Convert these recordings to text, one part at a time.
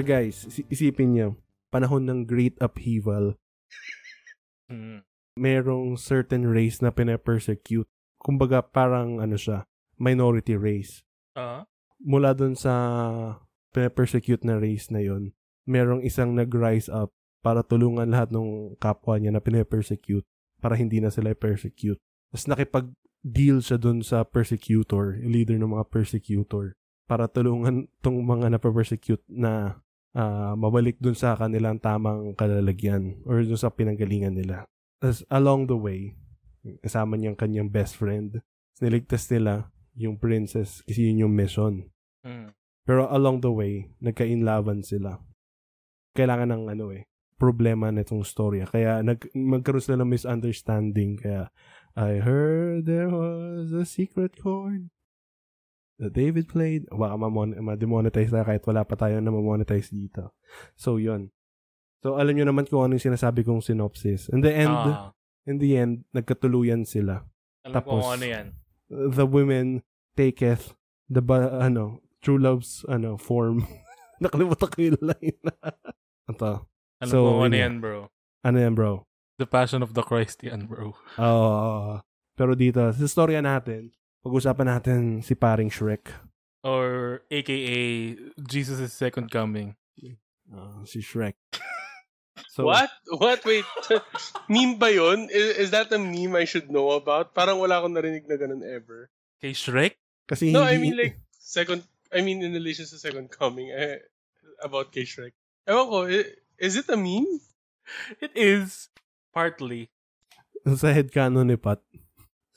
Ito guys, isipin niyo, panahon ng Great Upheaval, Mm. merong certain race na pinapersecute. Kumbaga parang ano siya, minority race. Ah? Mula dun sa pinapersecute na race na yon, merong isang nag-rise up para tulungan lahat ng kapwa niya na pinapersecute para hindi na sila persecute. Tapos nakipag-deal siya dun sa persecutor, leader ng mga persecutor, para tulungan tong mga na-persecute na ah, mabalik dun sa kanilang tamang kalalagyan or dun sa pinanggalingan nila. As along the way, kasama niyang kanyang best friend, niligtas nila yung princess kasi yun yung mission. Mm. Pero along the way, nagka-inlaban sila. Kailangan ng ano eh, problema na itong storya. Kaya nag, magkaroon sila ng misunderstanding. Kaya, I heard there was a secret chord that David played. Baka mamon- ma-demonetize na kahit wala pa tayo na ma-monetize dito. So, yun. So, alam nyo naman kung ano yung sinasabi kong synopsis. In the end, Ah, in the end, nagkatuluyan sila. alam tapos- ano yan. The women taketh the, ba- ano, true love's, ano, form. Nakalimutan ko yung line. Ito. Alam So, ko ano yan, bro. Ano yan, bro? The Passion of the Christ yan, bro. Oo. pero dito, sa storya natin, pag-usapan natin si paring Shrek. Or AKA Jesus' Second Coming. Ah, si Shrek. So, What? What? Wait. meme ba yun? Is, is that a meme I should know about? Parang wala akong narinig na ganun ever. Kay Shrek? Kasi No, I hindi- mean like, second, I mean in relation to Second Coming, eh, about kay Shrek. Ewan ko, i- is it a meme? It is. Partly. sa headcanon ni Pat.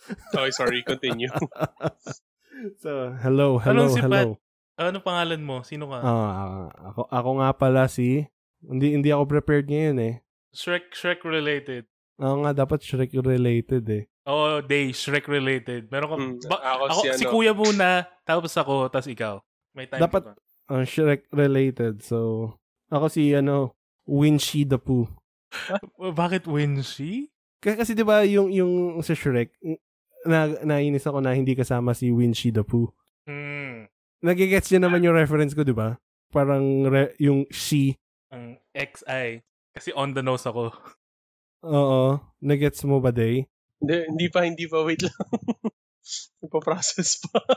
Okay, sorry, continue. so, hello, hello, Anong si hello. Ano pangalan mo? Sino ka? Ah, ako, ako nga pala si... Hindi, hindi ako prepared ngayon eh. Shrek, Shrek related. Oo nga, dapat Shrek related eh. Oh, day, Shrek related. Meron ka, Hmm, ba- ako ako, si si, ano. kuya muna, tapos ako, tapos ikaw. May time Dapat- ka ba? Ang Shrek related. So, ako si ano, Winshi the Pooh. Bakit Winshi? Kasi, kasi 'di ba yung yung sa Shrek, na nainis ako na hindi kasama si Winshi the Pooh. Hmm. Nagigets niyo naman yung reference ko, 'di ba? Parang re- yung she. Ang XI. Kasi on the nose ako. Oo, nagets mo ba, Day? hindi, hindi pa, hindi pa, wait lang. Nagpa-process pa.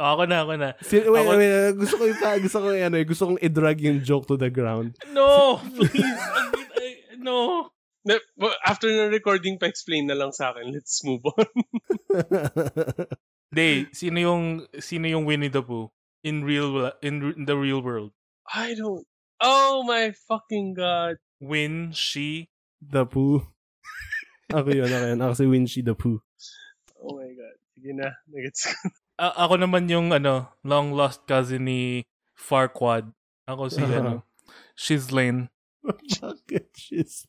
Ako na, ako na. Si, wait, Ako- wait, gusto ko yung, gusto ko yung, ano, eh, gusto kong i-drag yung joke to the ground. No! Please! I- I- no! Well, After ng recording pa explain na lang sa akin. Let's move on. Day, sino yung, sino yung Winnie the Pooh? In real, in, in the real world. I don't... Oh my fucking god. Win, she, the Pooh. ako yun, ako yun. Ako si Winshi the Pooh. Oh my god. Sige na. Nagets ko. A- ako naman yung ano, long lost cousin ni Farquad. Ako si ano, Shizlane. Bakit she's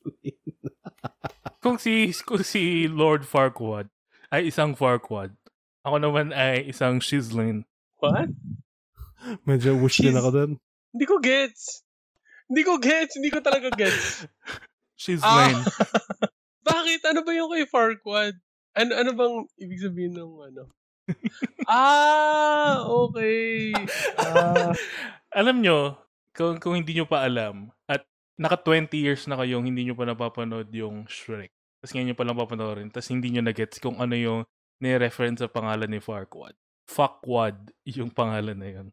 Kung si kung si Lord Farquad ay isang Farquad, ako naman ay isang Shizlane. What? Medyo wish din She's- ako dun. Hindi ko gets. Hindi ko gets. Hindi ko talaga gets. Shizlane. Ah. Bakit? Ano ba yung kay Farquad? Ano, ano bang ibig sabihin ng ano? ah, okay. Ah, Alam nyo, kung, kung hindi nyo pa alam, naka 20 years na kayong hindi nyo pa napapanood yung Shrek. Tapos ngayon nyo pa lang papanoorin. Tapos hindi nyo na-gets kung ano yung ni-reference sa pangalan ni Farquad. Fuckwad yung pangalan na yun.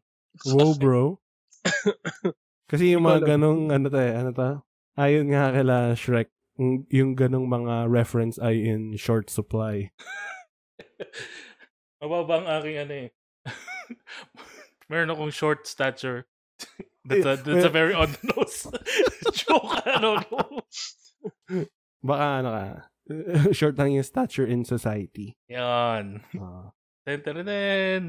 Wow, bro. Kasi yung mga ganong, ano to eh, ano to? Ayon nga kila Shrek, yung- yung ganong mga reference ay in short supply. Mababa ang aking ano eh. Meron akong short stature. That's a, that's a very on the nose joke. I don't know. Baka ano ka, short lang yung stature in society. Yan. Ten.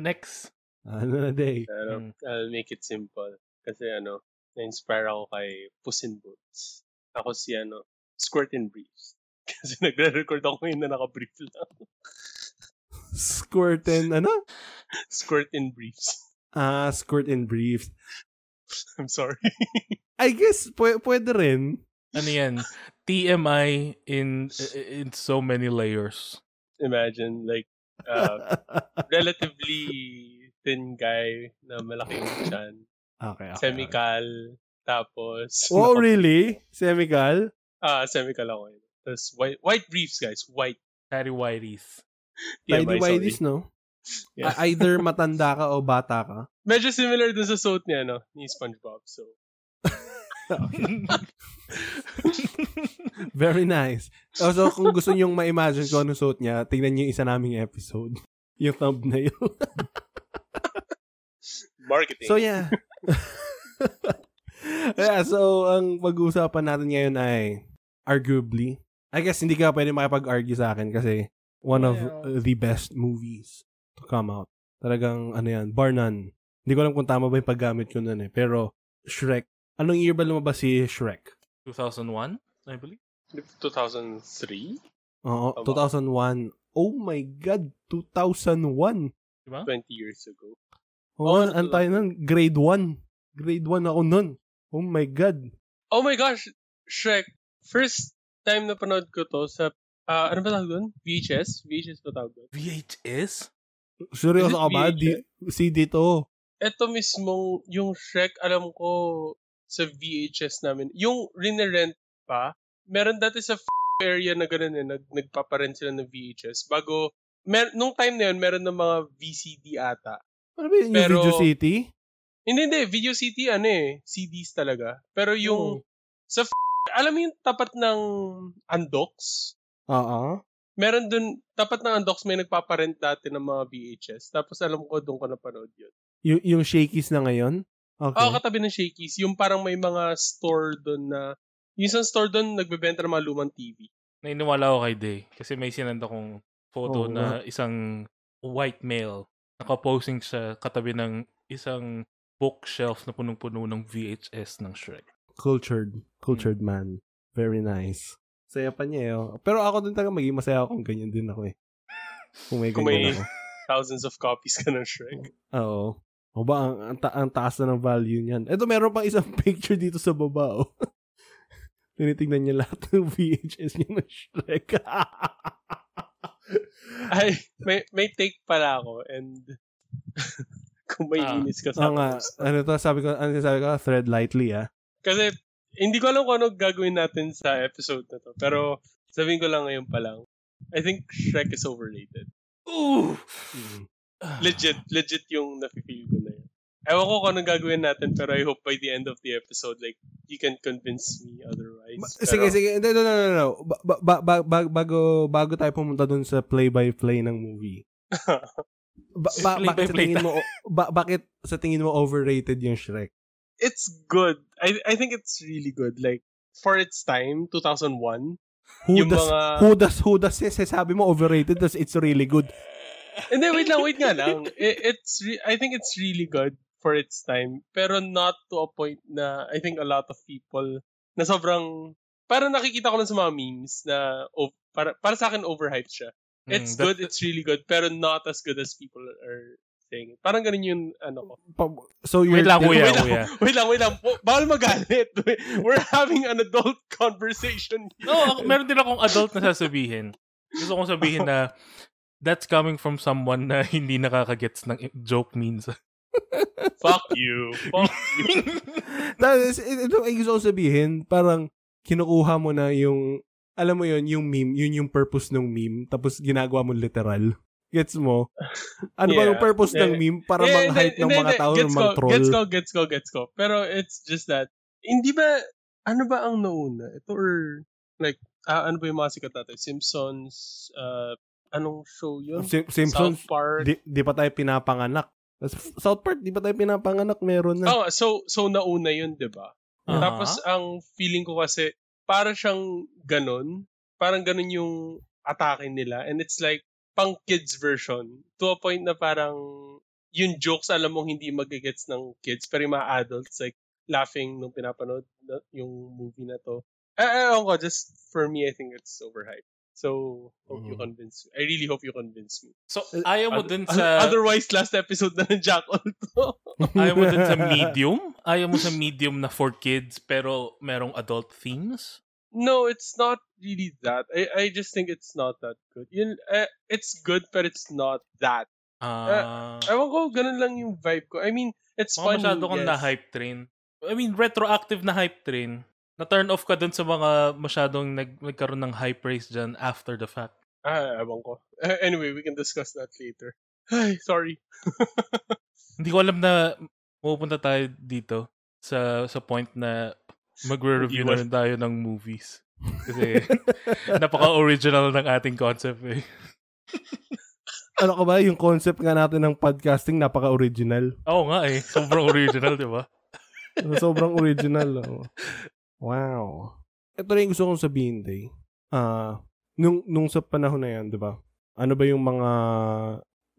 Next. ano na day? Pero, Mm. I'll make it simple. Kasi ano, na-inspire ako kay Puss in Boots. Ako si ano, Squirt and Briefs. Kasi nagre-record ako ngayon na naka-brief lang. Squirt and, ano? Squirt and Briefs. Ah, squirt and briefs. I'm sorry. I guess, pw- pwede rin. Ano yan? TMI in in so many layers. Imagine, like, uh, relatively thin guy na malaking chan. Okay, okay. Semical. Tapos, Oh, really? Semical? ah, semical ako yun. Tapos, white, white briefs, guys. White. Harry Whiteys. Tidy TMI, sorry. whities, no? Yeah. Either matanda ka o bata ka. Medyo similar dun sa suit niya, no? Ni SpongeBob. So, Very nice. Oh, so, kung gusto nyong ma-imagine ko ano suot niya, tingnan niyo yung isa naming episode. Yung thumbnail. marketing. so, yeah. yeah, so, ang pag-uusapan natin ngayon ay arguably, I guess hindi ka pwede makipag-argue sa akin kasi one of uh, the best movies come out. Talagang, ano yan, bar none. Hindi ko alam kung tama ba yung paggamit ko nun eh. Pero, Shrek. Anong year ba lumabas si Shrek? 2001, I believe. 2003? Oo, Tama. 2001. Oh my God, 2001. Diba? 20 years ago. Oo, Oh, oh, antay nun. Grade 1. Grade 1 ako nun. Oh my God. Oh my gosh! Shrek. First time na panood ko to sa, ah, ano ba tawag doon? VHS? VHS ba tawag doon? VHS? Seryoso ka ba? Di, CD to. Ito mismong, yung Shrek, alam ko sa VHS namin. Yung rinirent pa, meron dati sa f- area na ganun eh, nag, nagpaparent sila ng VHS. Bago, mer, nung time na yun, meron ng mga VCD ata. Ano ba yun? Yung Pero- Video City? Hindi, hindi. Video City, ano eh, CDs talaga. Pero yung, sa f- alam mo yung tapat ng Undox? Oo. Meron dun, tapat ng Undox, may nagpaparent dati ng mga VHS. Tapos alam ko, doon ko napanood yun. Y- yung Shakies na ngayon? Okay. Oo, katabi ng Shakey's. Yung parang may mga store doon na, yung isang store doon, nagbebenta ng mga lumang TV. Nainiwala ako kay Day. Kasi may sinanda kong photo Oo na isang white male nakaposing sa katabi ng isang bookshelf na punong-puno ng VHS ng Shrek. Cultured. Cultured man. Very nice. Saya pa niya eh. oh. Pero ako din talaga maging masaya ako kung ganyan din ako eh. Kung may Kung ganyan may- ako. Thousands of copies ka ng Shrek. Oo. O ba, ang, ang, ta- ang taas na ng value niyan. Ito, meron pang isang picture dito sa baba, oh. Tinitingnan niya lahat ng VHS niya ng Shrek. Ay, may, may take pala ako and kung may Ah. inis ka sa nga, ano to, sabi ko, ano sabi ko, thread lightly, ah. Kasi, hindi ko alam kung ano gagawin natin sa episode na to. Pero, sabihin ko lang ngayon pa lang. I think Shrek is overrated. Ooh! Mm. Legit, legit yung nafe-feel ko na yun. Ewan ko kung anong gagawin natin, pero I hope by the end of the episode, like, you can convince me otherwise. Ba- Pero- sige, sige. No, no, no, no. no. Ba- ba- ba- ba- ba- bago, bago tayo pumunta dun sa play-by-play ng movie. Ba- ba- bakit sa tingin mo ba- bakit sa tingin mo overrated yung Shrek? It's good. I I think it's really good. Like, for its time, 2001, Who yung does mga... who does who does yes, sabi mo overrated tas it's really good. Hindi, wait lang, wait nga lang. I- It's re- I think it's really good for its time, pero not to a point na I think a lot of people na sobrang parang nakikita ko lang sa mga memes na oh, para para sa akin overhyped siya. It's Mm, that- good, it's really good, pero not as good as people are it. Parang ganun yung ano ko. So you're Wait lang, kuya, wait lang, kuya. wait lang, wait lang. Ba- Bawal magalit. We're having an adult conversation. No, ako- meron din akong adult na sasabihin. Gusto kong sabihin na that's coming from someone na hindi nakakagets ng joke means. Fuck you. Fuck you. Ito ay gusto ko sabihin, parang kinukuha mo na yung, alam mo yun, yung meme, yun yung purpose ng meme, tapos ginagawa mo literal. Gets mo? Ano ba Yeah. yung purpose ng Yeah. meme? Para Eh, mang-hype hindi, ng mga tao ng mga troll. Gets ko, gets ko, gets ko. Pero it's just that, hindi ba, ano ba ang nauna? Ito or, like, ah, ano ba yung mga sikat natin? Simpsons, uh, anong show yun? Sim- Simpsons, South Park. di, di pa tayo pinapanganak. South Park, di pa tayo pinapanganak, meron na. Oh, so, so nauna yun, di ba? Aha. Tapos, ang feeling ko kasi, para siyang ganun. Parang ganun yung atake nila. And it's like, pang kids version. To a point na parang, yung jokes, alam mong hindi magigets ng kids. Pero yung mga adults, like, laughing nung pinapanood na, yung movie na to. Eh, ewan ko, just for me, I think it's overhyped. So, hope you Mhm. convince me. I really hope you convince me. So, ayaw mo dun sa... Otherwise, last episode na ng Jackal to. Ayaw mo dun sa medium? Ayaw mo sa medium na for kids pero merong adult themes? No, it's not really that. I, I just think it's not that good. Yun, eh, it's good, but it's not that Ah, Ewan ko, ganun lang yung vibe ko. I mean, it's mga funny. masyado kang yes. na-hype train. I mean, retroactive na hype train. Na-turn off ka dun sa mga masyadong nag nagkaroon ng high praise dyan after the fact. Ah, ewan ko. Uh, anyway, we can discuss that later. Ay, sorry. Hindi ko alam na pupunta tayo dito sa sa point na magre-review na rin tayo ng movies. Kasi napaka-original ng ating concept eh. ano ka ba, yung concept nga natin ng podcasting, napaka-original. Oo nga eh. Sobrang original, di ba? Sobrang original. oh. Wow. Ito rin gusto kong sabihin, Day. Ah, nung, nung sa panahon na yan, di ba? Ano ba yung mga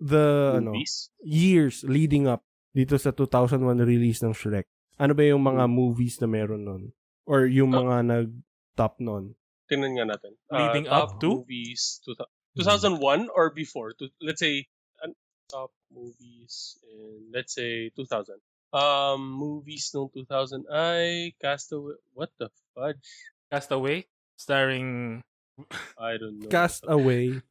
the ano Movies? years leading up dito sa 2001 release ng Shrek? Ano ba yung mga movies na meron nun? Or yung mga nag-top nun? Tingnan nga natin. Leading top up to? Movies, 2000 2001 or before? To, let's say, an- top movies in, let's say, 2000. Um, movies nung 2000 ay Castaway. What the fudge? Castaway, starring I don't know. Cast Away.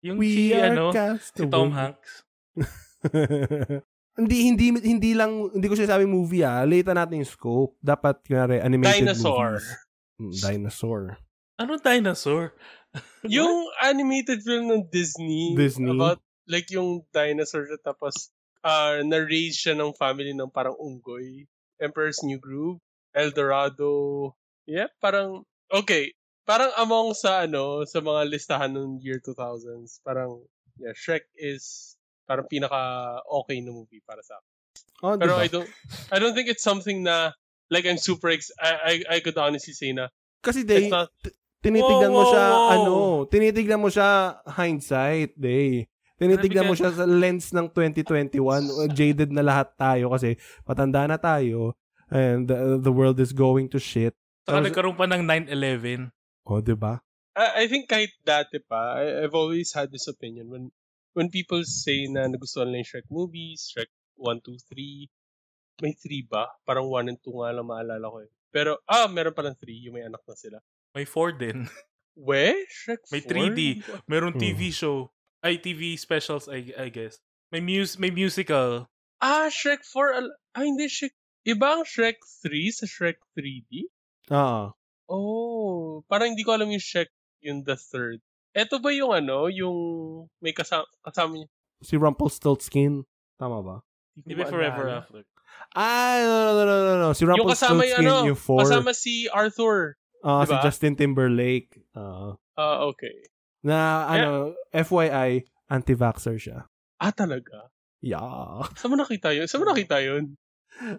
yung We si, are ano, cast si. Tom Hanks. hindi hindi hindi lang hindi ko sinasabi movie ah. Late na natin yung scope. Dapat kunwari animated Dinosaur. movies. Mm, dinosaur. Ano dinosaur? Yung animated film ng Disney, Disney. about like yung dinosaur na tapos uh, na-raise siya ng family ng parang unggoy. Emperor's New Groove, El Dorado. Yeah, parang okay, parang among sa ano sa mga listahan ng year 2000s, parang yeah, Shrek is parang pinaka okay na movie para sa akin. Oh, Pero diba? I don't I don't think it's something na like I'm super ex- I I, I could honestly say na Kasi they, not tinitignan mo Wow, siya, wow, wow. ano, tinitignan mo siya hindsight, day. Tinitignan mo siya sa lens ng 2021. Jaded na lahat tayo kasi patanda na tayo and the, the world is going to shit. Saka Tapos- nagkaroon pa ng 9-11. O, di ba? I, I think kahit dati pa, I, I've always had this opinion when when people say na nagustuhan lang yung Shrek movies, Shrek 1, 2, 3, may 3 ba? Parang 1 and 2 nga lang maalala ko eh. Pero, ah, meron palang 3, yung may anak na sila. May 4 din. We? Shrek 4? May 3D. Meron Hmm. TV show. Ay, TV specials, I, I guess. May mus may musical. Ah, Shrek 4. al- Ah, hindi, Shrek. Iba ang Shrek 3 sa Shrek 3D? Oo. Oh, parang hindi ko alam yung Shrek yung the third. Ito ba yung ano, yung may kasama, kasama niya? Si Rumpelstiltskin. Tama ba? Di ba Forever. After? Ah, no, no, no, no, no, no. Si Yung kasama Rumpelstiltskin, yung ano, yung four. kasama si Arthur. Ah, si diba? Justin Timberlake. Ah, okay. na, ano, FYI, anti-vaxxer siya. Ah, talaga? Yeah. Saan mo nakita yun? Saan mo nakita yun?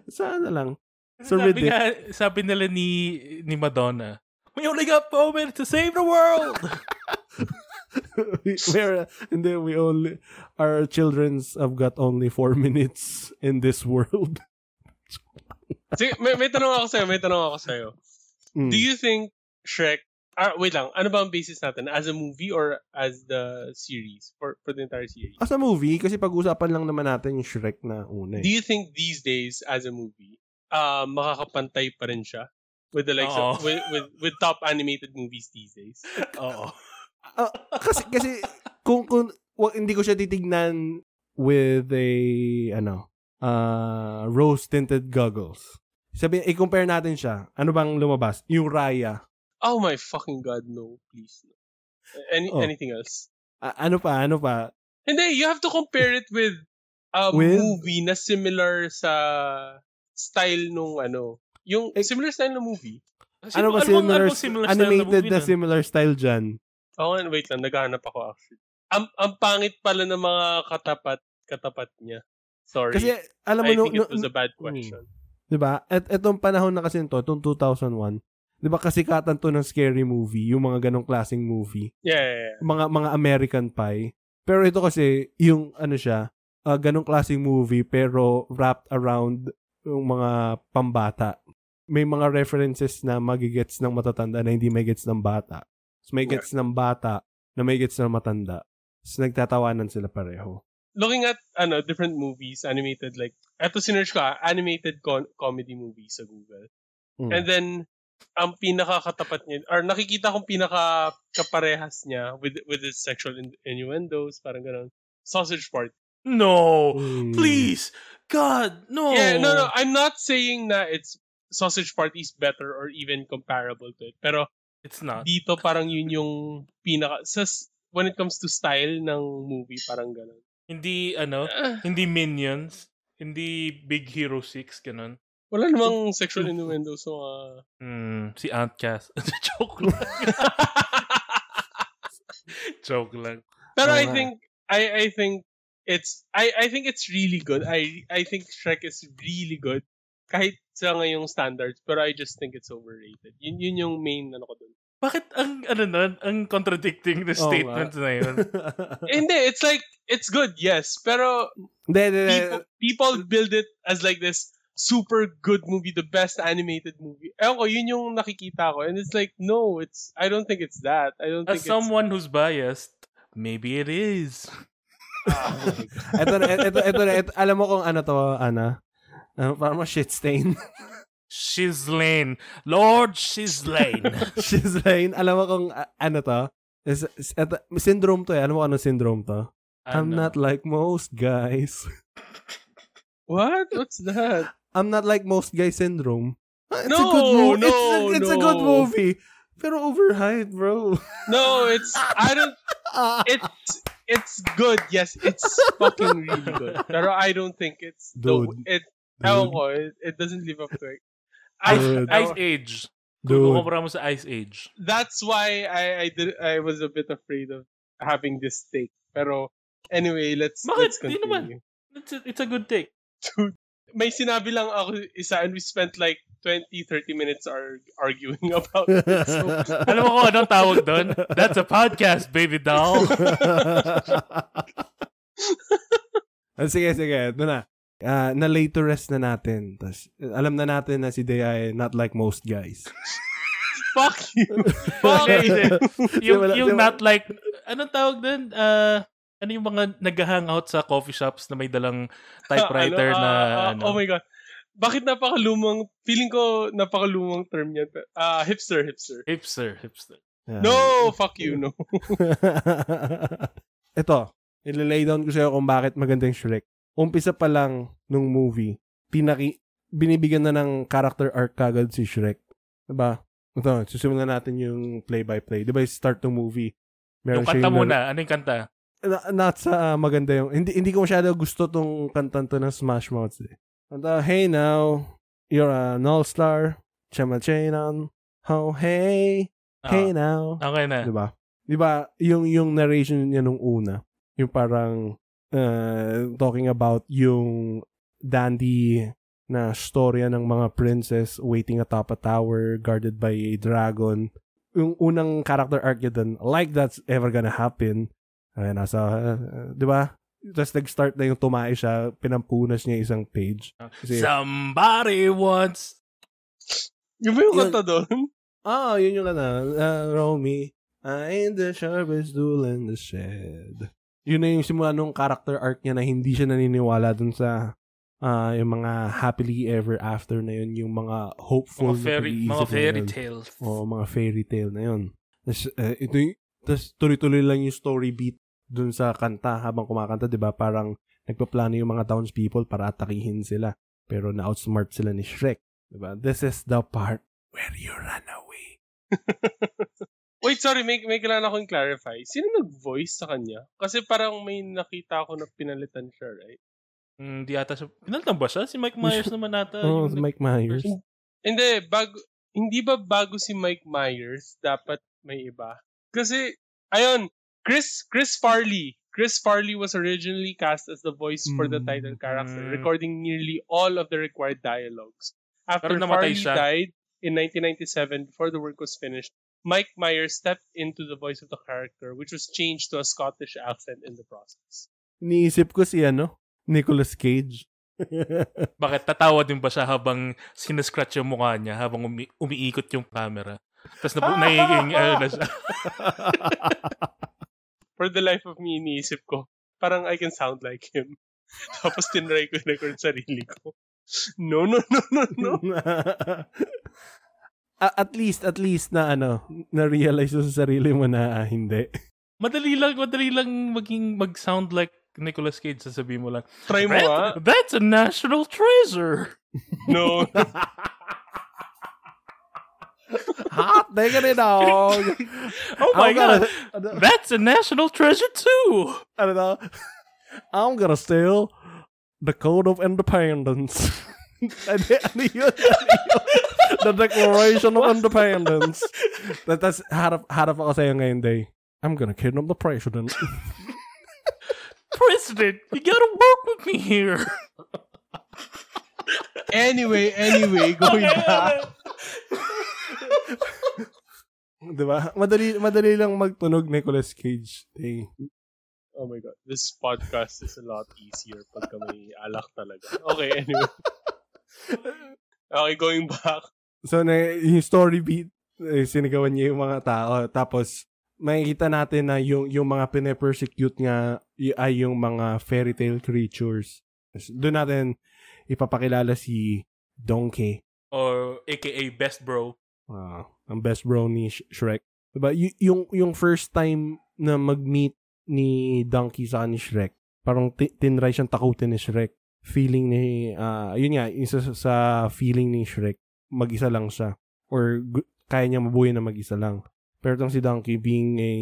Sana lang. So sabi Reddit. nga, sabi nila ni, ni Madonna, We only got four minutes to save the world! we, we're, and then we only, our children's have got only four minutes in this world. Sige, may, may tanong ako sa'yo, may tanong ako sa'yo. Mm. Do you think Shrek, ah, wait lang, ano ba ang basis natin? As a movie or as the series? For, for the entire series? As a movie, kasi pag-usapan lang naman natin yung Shrek na una Do eh. you think these days, as a movie, uh, makakapantay pa rin siya? With the likes Oo. of, with, with, with top animated movies these days? Oo. Ah, kasi, kasi, kung, kung, wa- hindi ko siya titignan with a, ano, uh, rose-tinted goggles. Sabi, i-compare natin siya. Ano bang lumabas? Yung Raya. Oh my fucking god, no. Please. No. Any, Oh. Anything else? A- ano pa? Ano pa? Hindi, you have to compare it with a With? movie na similar sa style nung ano. Yung Eh, similar style ng movie. ano ba bang- similar, bang similar style na animated na nun? similar style dyan? Oh, and wait lang, naghahanap ako actually. Ang, ang pangit pala ng mga katapat katapat niya. Sorry. Kasi, alam mo, I no, think no, it was a bad question. di ba? At etong panahon na kasi to, itong 2001, di ba kasikatan to ng scary movie, yung mga ganong klaseng movie. Yeah, yeah, yeah. Mga, mga American Pie. Pero ito kasi, yung ano siya, uh, ganong klaseng movie, pero wrapped around yung mga pambata. May mga references na magigets ng matatanda na hindi may gets ng bata. So, may gets ng bata na may gets ng matanda. So, nagtatawanan sila pareho. Looking at ano different movies, animated like eto sinerch ko ah, animated con- comedy movies sa Google. Mm. And then ang pinakakatapat niya or nakikita kong pinaka kaparehas niya with with his sexual in- innuendos, parang ganun. Sausage Party. No! Mm. Please! God, no! Yeah, no, no. I'm not saying na it's Sausage Party is better or even comparable to it. Pero It's not. dito parang yun yung pinaka... Sa, when it comes to style ng movie, parang ganun. Hindi, ano, Ah, hindi Minions. Hindi Big Hero 6, ganun. wala namang sexual innuendo sa mga... Hmm, si Aunt Cass. Joke lang. Joke lang. Pero Oo I think I I think it's I I think it's really good. I I think Shrek is really good kahit sa ngayong standards, pero I just think it's overrated. Yun yun yung main ano ko dun. Bakit ang, ano nun, ang contradicting the Oo statements nga. na yun? Eh, Hindi, it's like it's good, yes, pero Hindi, hindi, hindi. people, people build it as like this super good movie, the best animated movie. Ewan ko, yun yung nakikita ko. And it's like, no, it's, I don't think it's that. I don't As think someone who's biased, maybe it is. it's, ito, ito, ito, ito, alam mo kung ano to, Ana? Ano, parang mga shit stain. Shislane. Lord Shislane. Shislane. Alam mo kung a- ano to? Is, is, ito, syndrome to eh. Alam mo ano syndrome to? I'm Ano? not like most guys. What? What's that? I'm not like most guys syndrome. Ah, It's a No, good movie. no, it's, a, it's a good no. movie. Pero overhyped, bro. No, it's, I don't, it's it's good. Yes, it's fucking really good. Pero I don't think it's Dude. the it. Ewan ko, it, it doesn't live up to it. Ice, Dude. Ice Age. Dude. kukumpara mo sa Ice Age. that's why I I did I was a bit afraid of having this take. Pero anyway, let's Bakit? let's Di naman. continue. It's a, it's a good take. Dude, may sinabi lang ako isa and we spent like 20 30 minutes ar- arguing about it. So, Alam mo kung anong tawag doon? That's a podcast, baby doll. Ah, sige, sige. Ito na. Ah, na late to rest na natin. Tas, alam na natin na si Day ay not like most guys. fuck you. Fuck you. yung, Wala- yung not like, anong tawag doon? Uh, ano yung mga nag-hangout sa coffee shops na may dalang typewriter Ano, na ah, ah, ano? Oh my God. Bakit napakalumang, feeling ko napakalumang term yan. Ah, hipster, hipster. Hipster, hipster. Yan. No, fuck you, no. Ito, ililay down ko sa'yo kung bakit maganda yung Shrek. Umpisa pa lang nung movie, pinaki, binibigyan na ng character arc kagad si Shrek. Diba? Ito, susimulan natin yung play-by-play. Diba yung start ng movie? yung siya kanta yung muna. Ano yung kanta? na- not sa ah, maganda yung hindi hindi ko masyado gusto tong kantan to ng Smash Mouth eh. Kanta, hey now, you're an all-star, chamachanan, oh hey, hey Ah, now. okay na. 'Di ba? 'Di ba yung yung narration niya nung una, yung parang uh, talking about yung dandy na storya ng mga princess waiting atop a tower guarded by a dragon. Yung unang character arc niya dun, like that's ever gonna happen. Ay, nasa, uh, di ba? Tapos nag-start na yung tumae siya, pinampunas niya isang page. Kasi, Somebody wants... Yung ba yung Yun. kanta doon? ah, yun yung ano, uh, Romy, I ain't the sharpest tool in the shed. Yun na yung simula nung character arc niya na hindi siya naniniwala dun sa ah, yung mga happily ever after na yun, yung mga hopeful Mga fairy, mga fairy tales. Oo, mga fairy tale na yun. Tapos, eh, ito yung, tapos tuloy-tuloy lang yung story beat dun sa kanta habang kumakanta, di ba? Parang nagpaplano yung mga townspeople para atakihin sila. Pero na-outsmart sila ni Shrek. Di ba? This is the part where you run away. Wait, sorry, may, may kailangan akong clarify. Sino nag-voice sa kanya? Kasi parang may nakita ako na pinalitan siya, right? Hmm, di ata siya... Pinalitan ba siya? Si Mike Myers naman ata. Oh, yung si Mike Myers. Hindi, bago, hindi ba bago si Mike Myers, dapat may iba? Kasi, ayun, Chris, Chris Farley. Chris Farley was originally cast as the voice for the Mm. title character, Mm. recording nearly all of the required dialogues. After Farley siya. died in 1997, before the work was finished, Mike Myers stepped into the voice of the character, which was changed to a Scottish accent in the process. Iniisip ko si ano, Nicolas Cage. Bakit tatawa din ba siya habang sinascratch yung mukha niya habang umi- umiikot yung camera? Tapos na, nagiging, ano na siya. For the life of me, iniisip ko, parang I can sound like him. Tapos tinry ko yung record sarili ko. No, no, no, no, no. A- at least, at least na ano, na-realize mo sa sarili mo na ah, hindi. Madali lang, madali lang maging mag-sound like Nicolas Cage, sasabihin mo lang, Try mo nga. "That- that's a national treasure. No. Hot diggity dog! Oh my I'm gonna- god, that's a national treasure too. ano daw? I'm gonna steal the Code of Independence. ano, ano yun? Ano yun? The Declaration of Independence. That, that's, harap, harap ako sa'yo ngayon, day. I'm gonna kidnap the president. President, you gotta work with me here. anyway, anyway, going back. Di ba? Madali, madali lang magtunog Nicolas Cage. Day. Oh my god, this podcast is a lot easier pagka may alak talaga. Okay, anyway. Okay, going back. So, na, yung story beat, eh, sinigawan niya yung mga tao. Tapos, makikita natin na yung, yung mga pine-persecute nga y- ay yung mga fairy tale creatures. Doon natin ipapakilala si Donkey. Or aka best bro. Ah, ang best bro ni Sh- Shrek. Diba? Y- yung, yung first time na mag-meet ni Donkey sa ni Shrek, parang ti- tinry siyang takutin ni Shrek. Feeling ni, ah yun nga, isa sa- sa feeling ni Shrek, mag-isa lang siya. Or kaya niya mabuhay na mag-isa lang. Pero itong si Donkey, being a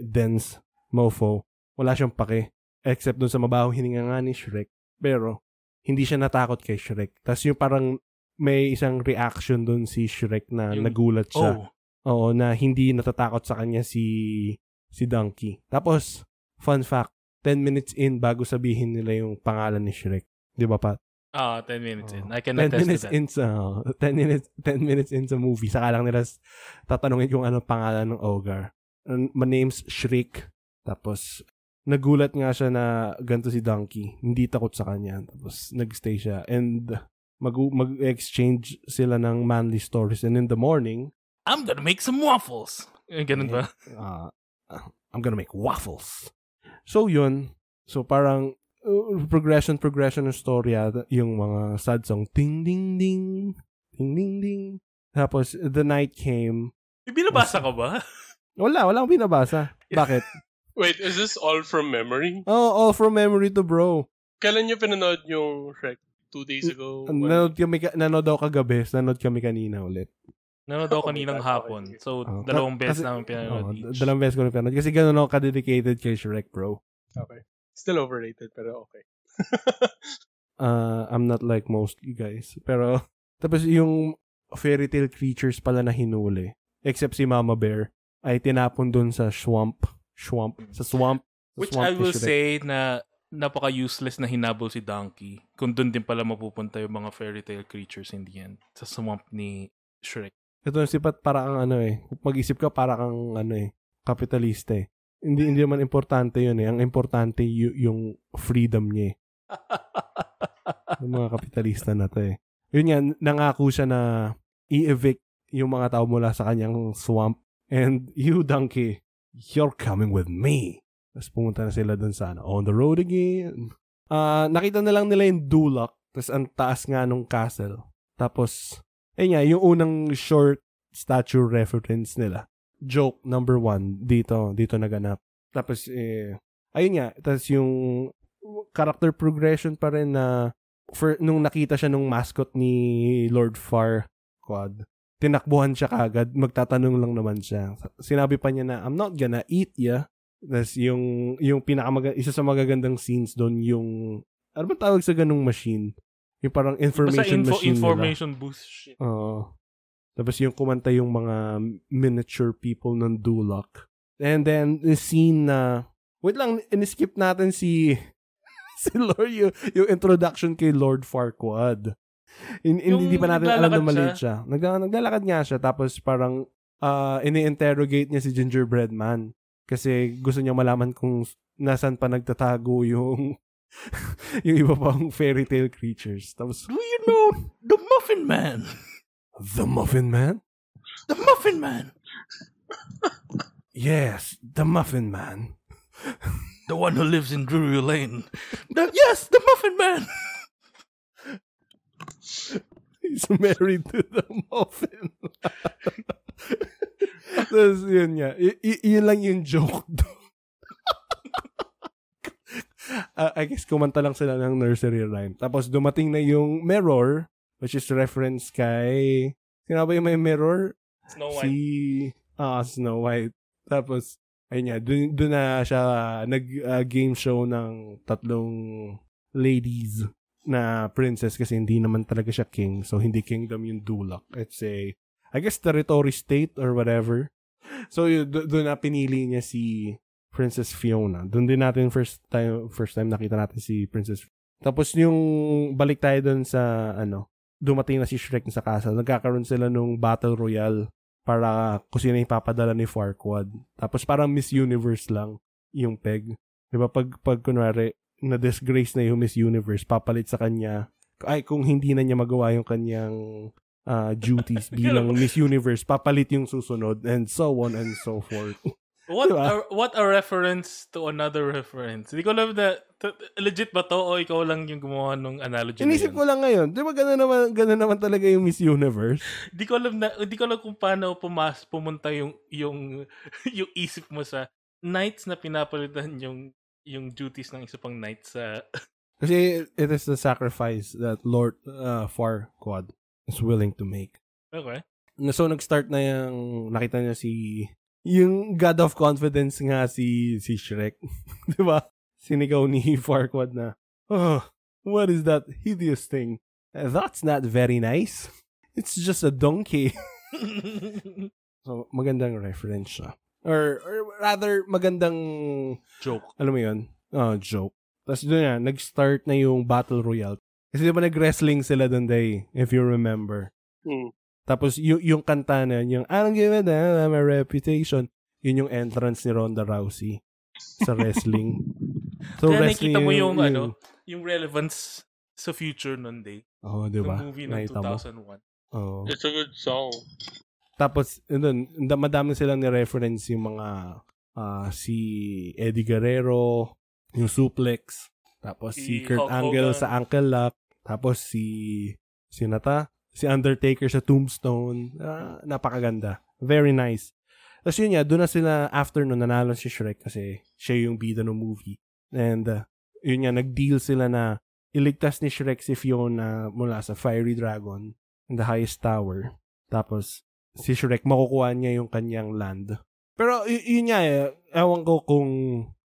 dense mofo, wala siyang pake. Except dun sa mabahong hininga nga ni Shrek. Pero, hindi siya natakot kay Shrek. Tapos yung parang may isang reaction dun si Shrek na Yung- nagulat siya. Oh, Oo, na hindi natatakot sa kanya si si Donkey. Tapos, fun fact, 10 minutes in bago sabihin nila yung pangalan ni Shrek. Di ba, Pat? Ah, 10 minutes in. Oo. I can 10 attest minutes to that. in sa, 10 minutes, 10 minutes in sa movie, saka lang nila tatanungin kung ano pangalan ng Ogar. An- My name's Shriek. Tapos, nagulat nga siya na ganito si Donkey. Hindi takot sa kanya. Tapos, nagstay siya. And, mag- mag-exchange sila ng manly stories. And in the morning, I'm gonna make some waffles. Eh, Ganun ba? uh, I'm gonna make waffles. So yun. So parang uh, progression progression ng storya yung mga sad song ting ding ding ding ding ding tapos the night came binabasa ka ba? wala wala akong binabasa bakit Wait, is this all from memory? oh all from memory to bro Kailan niyo pinanood yung Shrek? Two days ago? One- nanood kami ka- nanood daw kagabi nanood kami kanina ulit Nanood ako Oh kaninang hapon. So, Oh, dalawang beses namin pinanood oh, each. dalawang beses ko na pinanood kasi ganun ako ka-dedicated kay Shrek bro Okay. Still overrated, pero okay. uh, I'm not like most you guys. Pero, tapos yung fairy tale creatures pala na hinuli, except si Mama Bear, ay tinapon dun sa swamp. Swamp. Sa swamp. Sa Which swamp I will say na napaka-useless na hinabol si Donkey. Kung doon din pala mapupunta yung mga fairy tale creatures in the end. Sa swamp ni Shrek. Ito si Pat para kang ano eh. Mag-isip ka para kang ano eh. Kapitalista eh. Hindi, hindi naman importante yun eh. Ang importante y- yung freedom niya eh. Yung mga kapitalista na to eh. Yun yan, nangako siya na i-evict yung mga tao mula sa kanyang swamp. And you, donkey, you're coming with me. Tapos pumunta na sila dun sa ano, on the road again. Ah, nakita na lang nila yung Dulak. Tapos ang taas nga nung castle. Tapos, ayun nga, yung unang short statue reference nila. Joke number one, dito, dito naganap. Tapos, eh, ayun nga, tapos yung character progression pa rin na for, nung nakita siya nung mascot ni Lord Farquaad, tinakbuhan siya kagad, magtatanong lang naman siya. Sinabi pa niya na, I'm not gonna eat ya. Tapos yung, yung pinakamaga, isa sa magagandang scenes doon, yung, ano ba tawag sa ganung machine? Yung parang Basta information info, machine nila. information boost shit. Oo. Tapos yung kumanta yung mga miniature people ng Duloc. And then, the scene na, wait lang, in-skip natin si, si Lord, yung, yung introduction kay Lord Farquaad. In, in- Yung hindi pa natin alam na maliit siya. Nagla- naglalakad nga siya, tapos parang, uh, ini-interrogate niya si Gingerbread Man. Kasi gusto niya malaman kung nasan pa nagtatago yung yung iba pang fairy tale creatures. Tapos, Do you know the Muffin Man? The Muffin Man? The Muffin Man! Yes, the Muffin Man. The one who lives in Drury Lane. The, yes, the Muffin Man! He's married to the Muffin. Tapos yun nga. Y- y- yun lang yung joke doon. uh, I guess kumanta lang sila ng nursery rhyme. Tapos dumating na yung mirror, which is reference kay, sino ba yung may mirror? Snow White. Si, ah, Snow White. Tapos, ayun nga, dun, dun na siya nag-game show ng tatlong ladies na princess kasi hindi naman talaga siya king. So, hindi kingdom yung Dulak. It's a, I guess, territory state or whatever. So, yun, do- doon na pinili niya si Princess Fiona. Doon din natin first time, first time nakita natin si Princess Tapos yung balik tayo doon sa ano, dumating na si Shrek sa castle. Nagkakaroon sila nung battle royale para kung sino yung papadala ni Farquaad. Tapos parang Miss Universe lang yung peg. Di ba? Pag, pag kunwari, na-disgrace na yung Miss Universe, papalit sa kanya. Ay, kung hindi na niya magawa yung kanyang uh, duties bilang Miss Universe, papalit yung susunod and so on and so forth. What Diba? a, what a reference to another reference. Hindi ko alam na, t- legit ba to o ikaw lang yung gumawa ng analogy na Inisip ko lang ngayon, di ba gano'n naman, gano'n naman talaga yung Miss Universe? Hindi ko alam na, hindi ko alam kung paano pumas, pumunta yung, yung, yung isip mo sa knights na pinapalitan yung, yung duties ng isa pang knight sa, Kasi it is the sacrifice that Lord uh, Farquaad is willing to make. okay. So nag-start na yung nakita niya si yung God of Confidence nga si si Shrek, 'di ba? Sinigaw ni Farquaad na, "Oh, what is that hideous thing? That's not very nice. It's just a donkey." so magandang reference siya. Or, or rather magandang Joke. alam mo yun? Oh, joke. Tapos doon na, nag-start na yung Battle Royale. Kasi di ba nag-wrestling sila doon day, if you remember. Hmm. Tapos y- yung kanta na yun, yung I don't give a damn, my reputation, yun yung entrance ni Ronda Rousey sa wrestling. so Kaya wrestling nakita mo yung, ano, yung relevance sa future nun day. Oh, di ba? Yung movie ng Nakita mo? 2001. Oh. It's a good song. Tapos, doon, madami silang ni-reference yung mga ah, si Eddie Guerrero, yung suplex, tapos si, Si Kurt Hulk Angle Hogan. sa ankle lock, tapos si si Nata, si Undertaker sa tombstone. Ah, napakaganda. Very nice. Tapos yun nga, doon na sila after nun, nanalo si Shrek kasi siya yung bida ng movie. And uh, yun nga, nag-deal sila na iligtas ni Shrek si Fiona mula sa Fiery Dragon in the highest tower. Tapos, si Shrek, makukuha niya yung kanyang land. Pero, y- yun nga eh, ewan ko kung,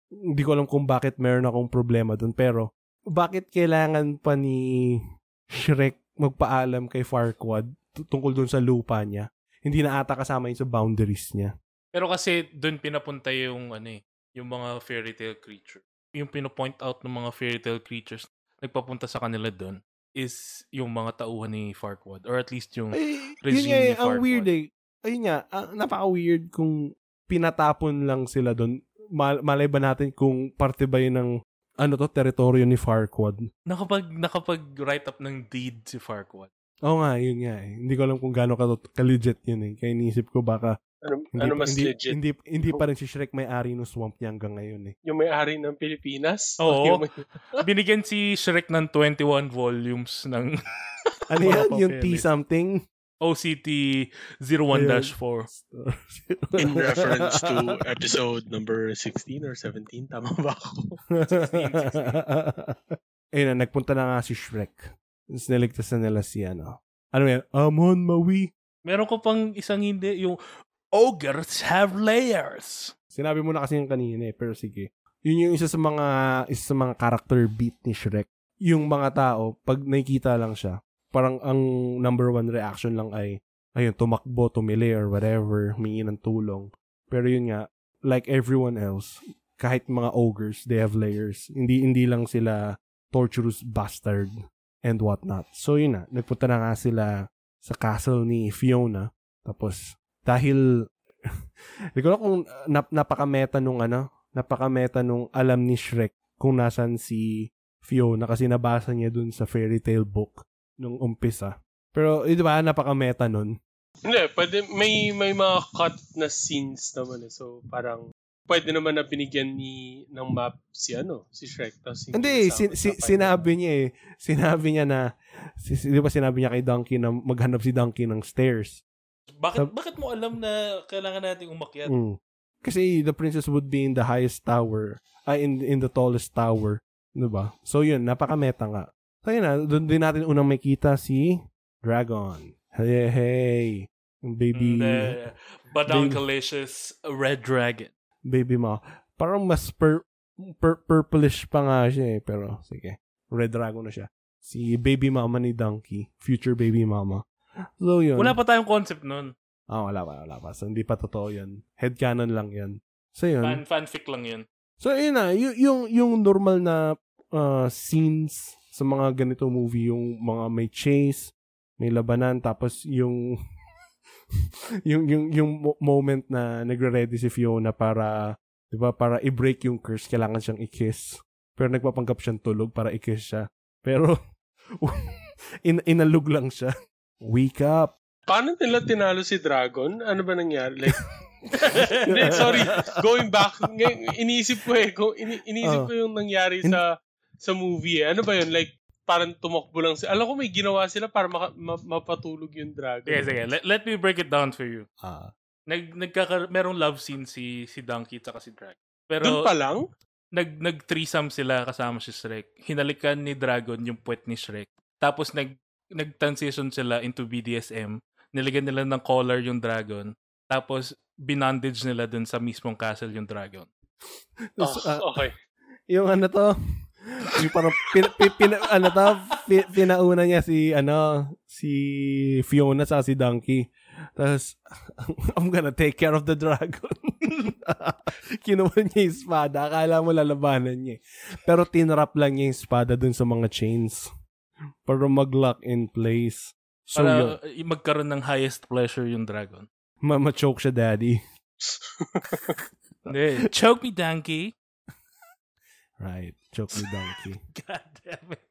hindi ko alam kung bakit meron akong problema dun, pero, bakit kailangan pa ni Shrek magpaalam kay Farquaad t- tungkol dun sa lupa niya? Hindi na ata kasama yun sa boundaries niya. Pero kasi doon pinapunta yung ano eh, yung mga fairy tale creature. Yung pinopoint out ng mga fairy tale creatures nagpapunta sa kanila doon is yung mga tauhan ni Farquaad or at least yung Ay, yun regime nga eh, ni ang Farquaad. weird eh. Ayun nga, ah, napaka-weird kung pinatapon lang sila doon. Mal- malay ba natin kung parte ba yun ng ano to, teritoryo ni Farquaad? nakapag nakapag write up ng deed si Farquaad. Oo nga, yun nga eh. Hindi ko alam kung gaano ka, ka-legit yun eh. Kaya iniisip ko baka Ano, hindi, ano mas hindi, legit? Hindi, hindi pa rin si Shrek may-ari ng swamp niya hanggang ngayon eh. Yung may-ari ng Pilipinas? Oo. Binigyan si Shrek ng 21 volumes ng Ano yan? Yung. T-something? OCT 01-4. In reference to episode number 16 or 17. Tama ba ako? Ayun na, nagpunta na nga si Shrek. Tapos niligtas na nila si ano. Ano yan? Amon Maui. Meron ko pang isang hindi, yung Ogres have layers. Sinabi mo na kasi yung kanina eh, pero sige. Yun yung isa sa mga isa sa mga character beat ni Shrek. Yung mga tao, pag nakikita lang siya, parang ang number one reaction lang ay, ayun, tumakbo, tumili or whatever, humingi ng tulong. Pero yun nga, like everyone else, kahit mga ogres, they have layers. Hindi hindi lang sila torturous bastard and whatnot. So yun na, nagpunta na nga sila sa castle ni Fiona. Tapos, dahil hindi ko alam kung uh, nap- napaka-meta nung ano, napaka-meta nung alam ni Shrek kung nasan si Fiona kasi nabasa niya dun sa fairy tale book nung umpisa. Pero, eh, di ba, napaka-meta nun. Hindi, pwede, may, may mga cut na scenes naman eh. So, parang, pwede naman na binigyan ni, ng map si ano, si Shrek. Tapos Hindi, sin- si- sinabi niya eh. Sinabi niya na, si, si- di ba sinabi niya kay Donkey na maghanap si Donkey ng stairs. Bakit Sab- bakit mo alam na kailangan nating umakyat? Mm. Kasi the princess would be in the highest tower, ah, in, in the tallest tower. Diba? So yun, napaka-meta nga. So yun na, doon din natin unang makita si Dragon. Hey, hey. Baby, The Badonkalicious Red Dragon. baby mo. Parang mas pur- pur- purplish pa nga siya eh. Pero sige, Red Dragon na siya. Si baby mama ni Donkey. Future baby mama. So yun. Wala pa tayong concept nun. Ah, wala pa, wala pa. So hindi pa totoo yun. Headcanon lang yan. So yun. Fan, fanfic lang yun. So, yun na, y- yung, yung normal na uh, scenes sa mga ganito movie, yung mga may chase, may labanan, tapos yung yung yung yung mo- moment na nagre-ready si Fiona para 'di ba para i-break yung curse kailangan siyang i-kiss pero nagpapanggap siyang tulog para i-kiss siya pero in inalug lang siya wake up Paano nila tinalo si Dragon? Ano ba nangyari? Like, sorry. Going back, iniisip ko eh. Kung ini- iniisip Oh. ko yung nangyari sa sa movie eh. Ano ba yun? Like, parang tumakbo lang sila. Alam ko may ginawa sila para maka, ma- mapatulog yung dragon. Sige, sige. Let, let me break it down for you. ah Nag, nagkaka, merong love scene si, si Donkey at si Drag. Pero Doon pa lang? nag, nag-threesome sila kasama si Shrek. Hinalikan ni Dragon yung puwet ni Shrek. Tapos nag, nag-transition sila into BDSM. Nilagyan nila ng collar yung dragon. Tapos binondage nila dun sa mismong castle yung dragon. Oh, So, ah, okay. yung ano to, yung parang pin, pin, pin- ano to, pin, pinauna niya si ano, si Fiona sa si Donkey. Tapos, I'm gonna take care of the dragon. Kinuha niya yung espada. Akala mo lalabanan niya. eh. Pero tinrap lang niya yung espada dun sa mga chains. Para mag-lock in place. So, yun. Para uh, magkaroon ng highest pleasure yung dragon. Ma- ma-choke siya, daddy. Choke me, Donkey. Right. Choke me, donkey. God damn it.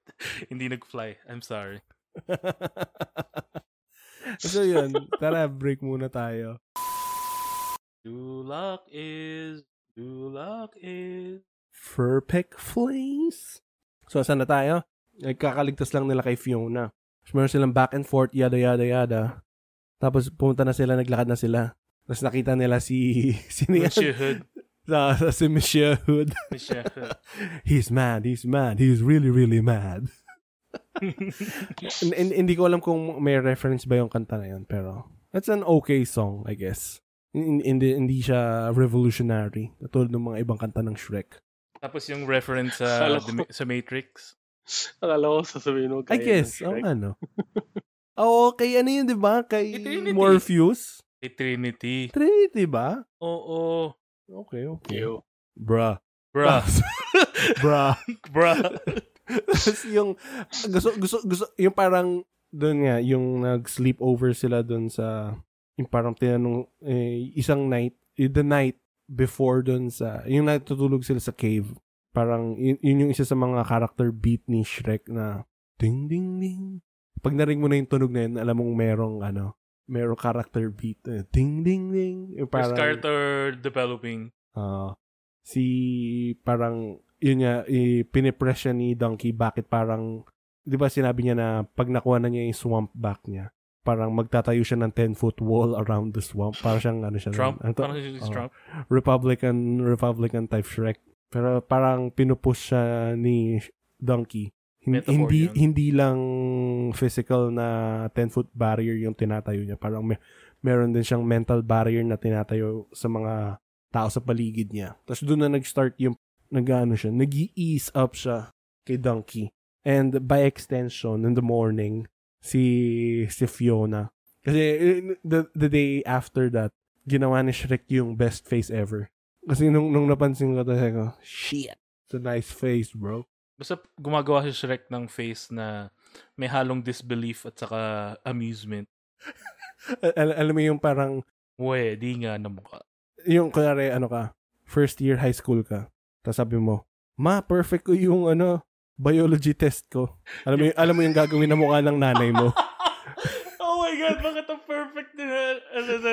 Hindi nag-fly. I'm sorry. so, yun. Tara, break muna tayo. Dulak is... Dulak is... Perfect Flames. So, saan na tayo? Nagkakaligtas lang nila kay Fiona. So, meron silang back and forth, yada, yada, yada. Tapos, pumunta na sila, naglakad na sila. Tapos, nakita nila si... Monsieur Hood. Sa- sa- si Monsieur Hood. Monsieur Hood. He's mad, he's mad, he's really, really mad. Hin- hin- hindi ko alam kung may reference ba yung kanta na yun, pero that's an okay song, I guess. Hin- Hindi, hindi siya revolutionary. Katulad ng mga ibang kanta ng Shrek. Tapos yung reference sa, the Ma- sa Matrix. Akala ko sasabihin mo I gaya ng guess. Oh, ano. Oo, kay ano yun, di ba? Kay Kay Trinity. Morpheus. Kay Trinity. Trinity ba? Oo. Okay, okay. Ew. Bruh. Bruh. Bruh. Bruh. Tapos yung, gusto, gusto, gusto, yung parang, doon nga, yung nag-sleepover sila doon sa, yung parang tinanong, eh, isang night, eh, the night before doon sa, yung natutulog sila sa cave. Parang, yun, yun yung isa sa mga character beat ni Shrek na, ding, ding, ding. Pag naring mo na yung tunog na yun, alam mong merong, ano, merong character beat. eh, ding, ding, ding. Yung parang, character developing. Ah, si parang yun nga i pinipress siya ni Donkey bakit parang 'di ba sinabi niya na pag nakuha na niya yung swamp back niya parang magtatayo siya ng 10 foot wall around the swamp para siyang ano siya Trump. ano? Parang si Oh. Trump. Republican Republican type Shrek pero parang pinupush siya ni Donkey hindi yun. hindi lang physical na 10 foot barrier yung tinatayo niya parang may, meron din siyang mental barrier na tinatayo sa mga tao sa paligid niya. Tapos doon na nag-start yung, nag-ano siya, nag ease up siya kay Donkey. And by extension, in the morning, si, si Fiona. Kasi eh, the, the day after that, ginawa ni Shrek yung best face ever. Kasi nung, nung napansin ko, ko, shit, it's a nice face, bro. Basta gumagawa si Shrek ng face na may halong disbelief at saka amusement. Al- al- alam mo yung parang, Uwe, di nga na mukha. yung kunwari, ano ka, first year high school ka, tapos sabi mo, ma, perfect ko yung ano, biology test ko. Alam mo, yung, alam mo yung gagawin na mukha ng nanay mo. oh my God, bakit ang perfect na ano na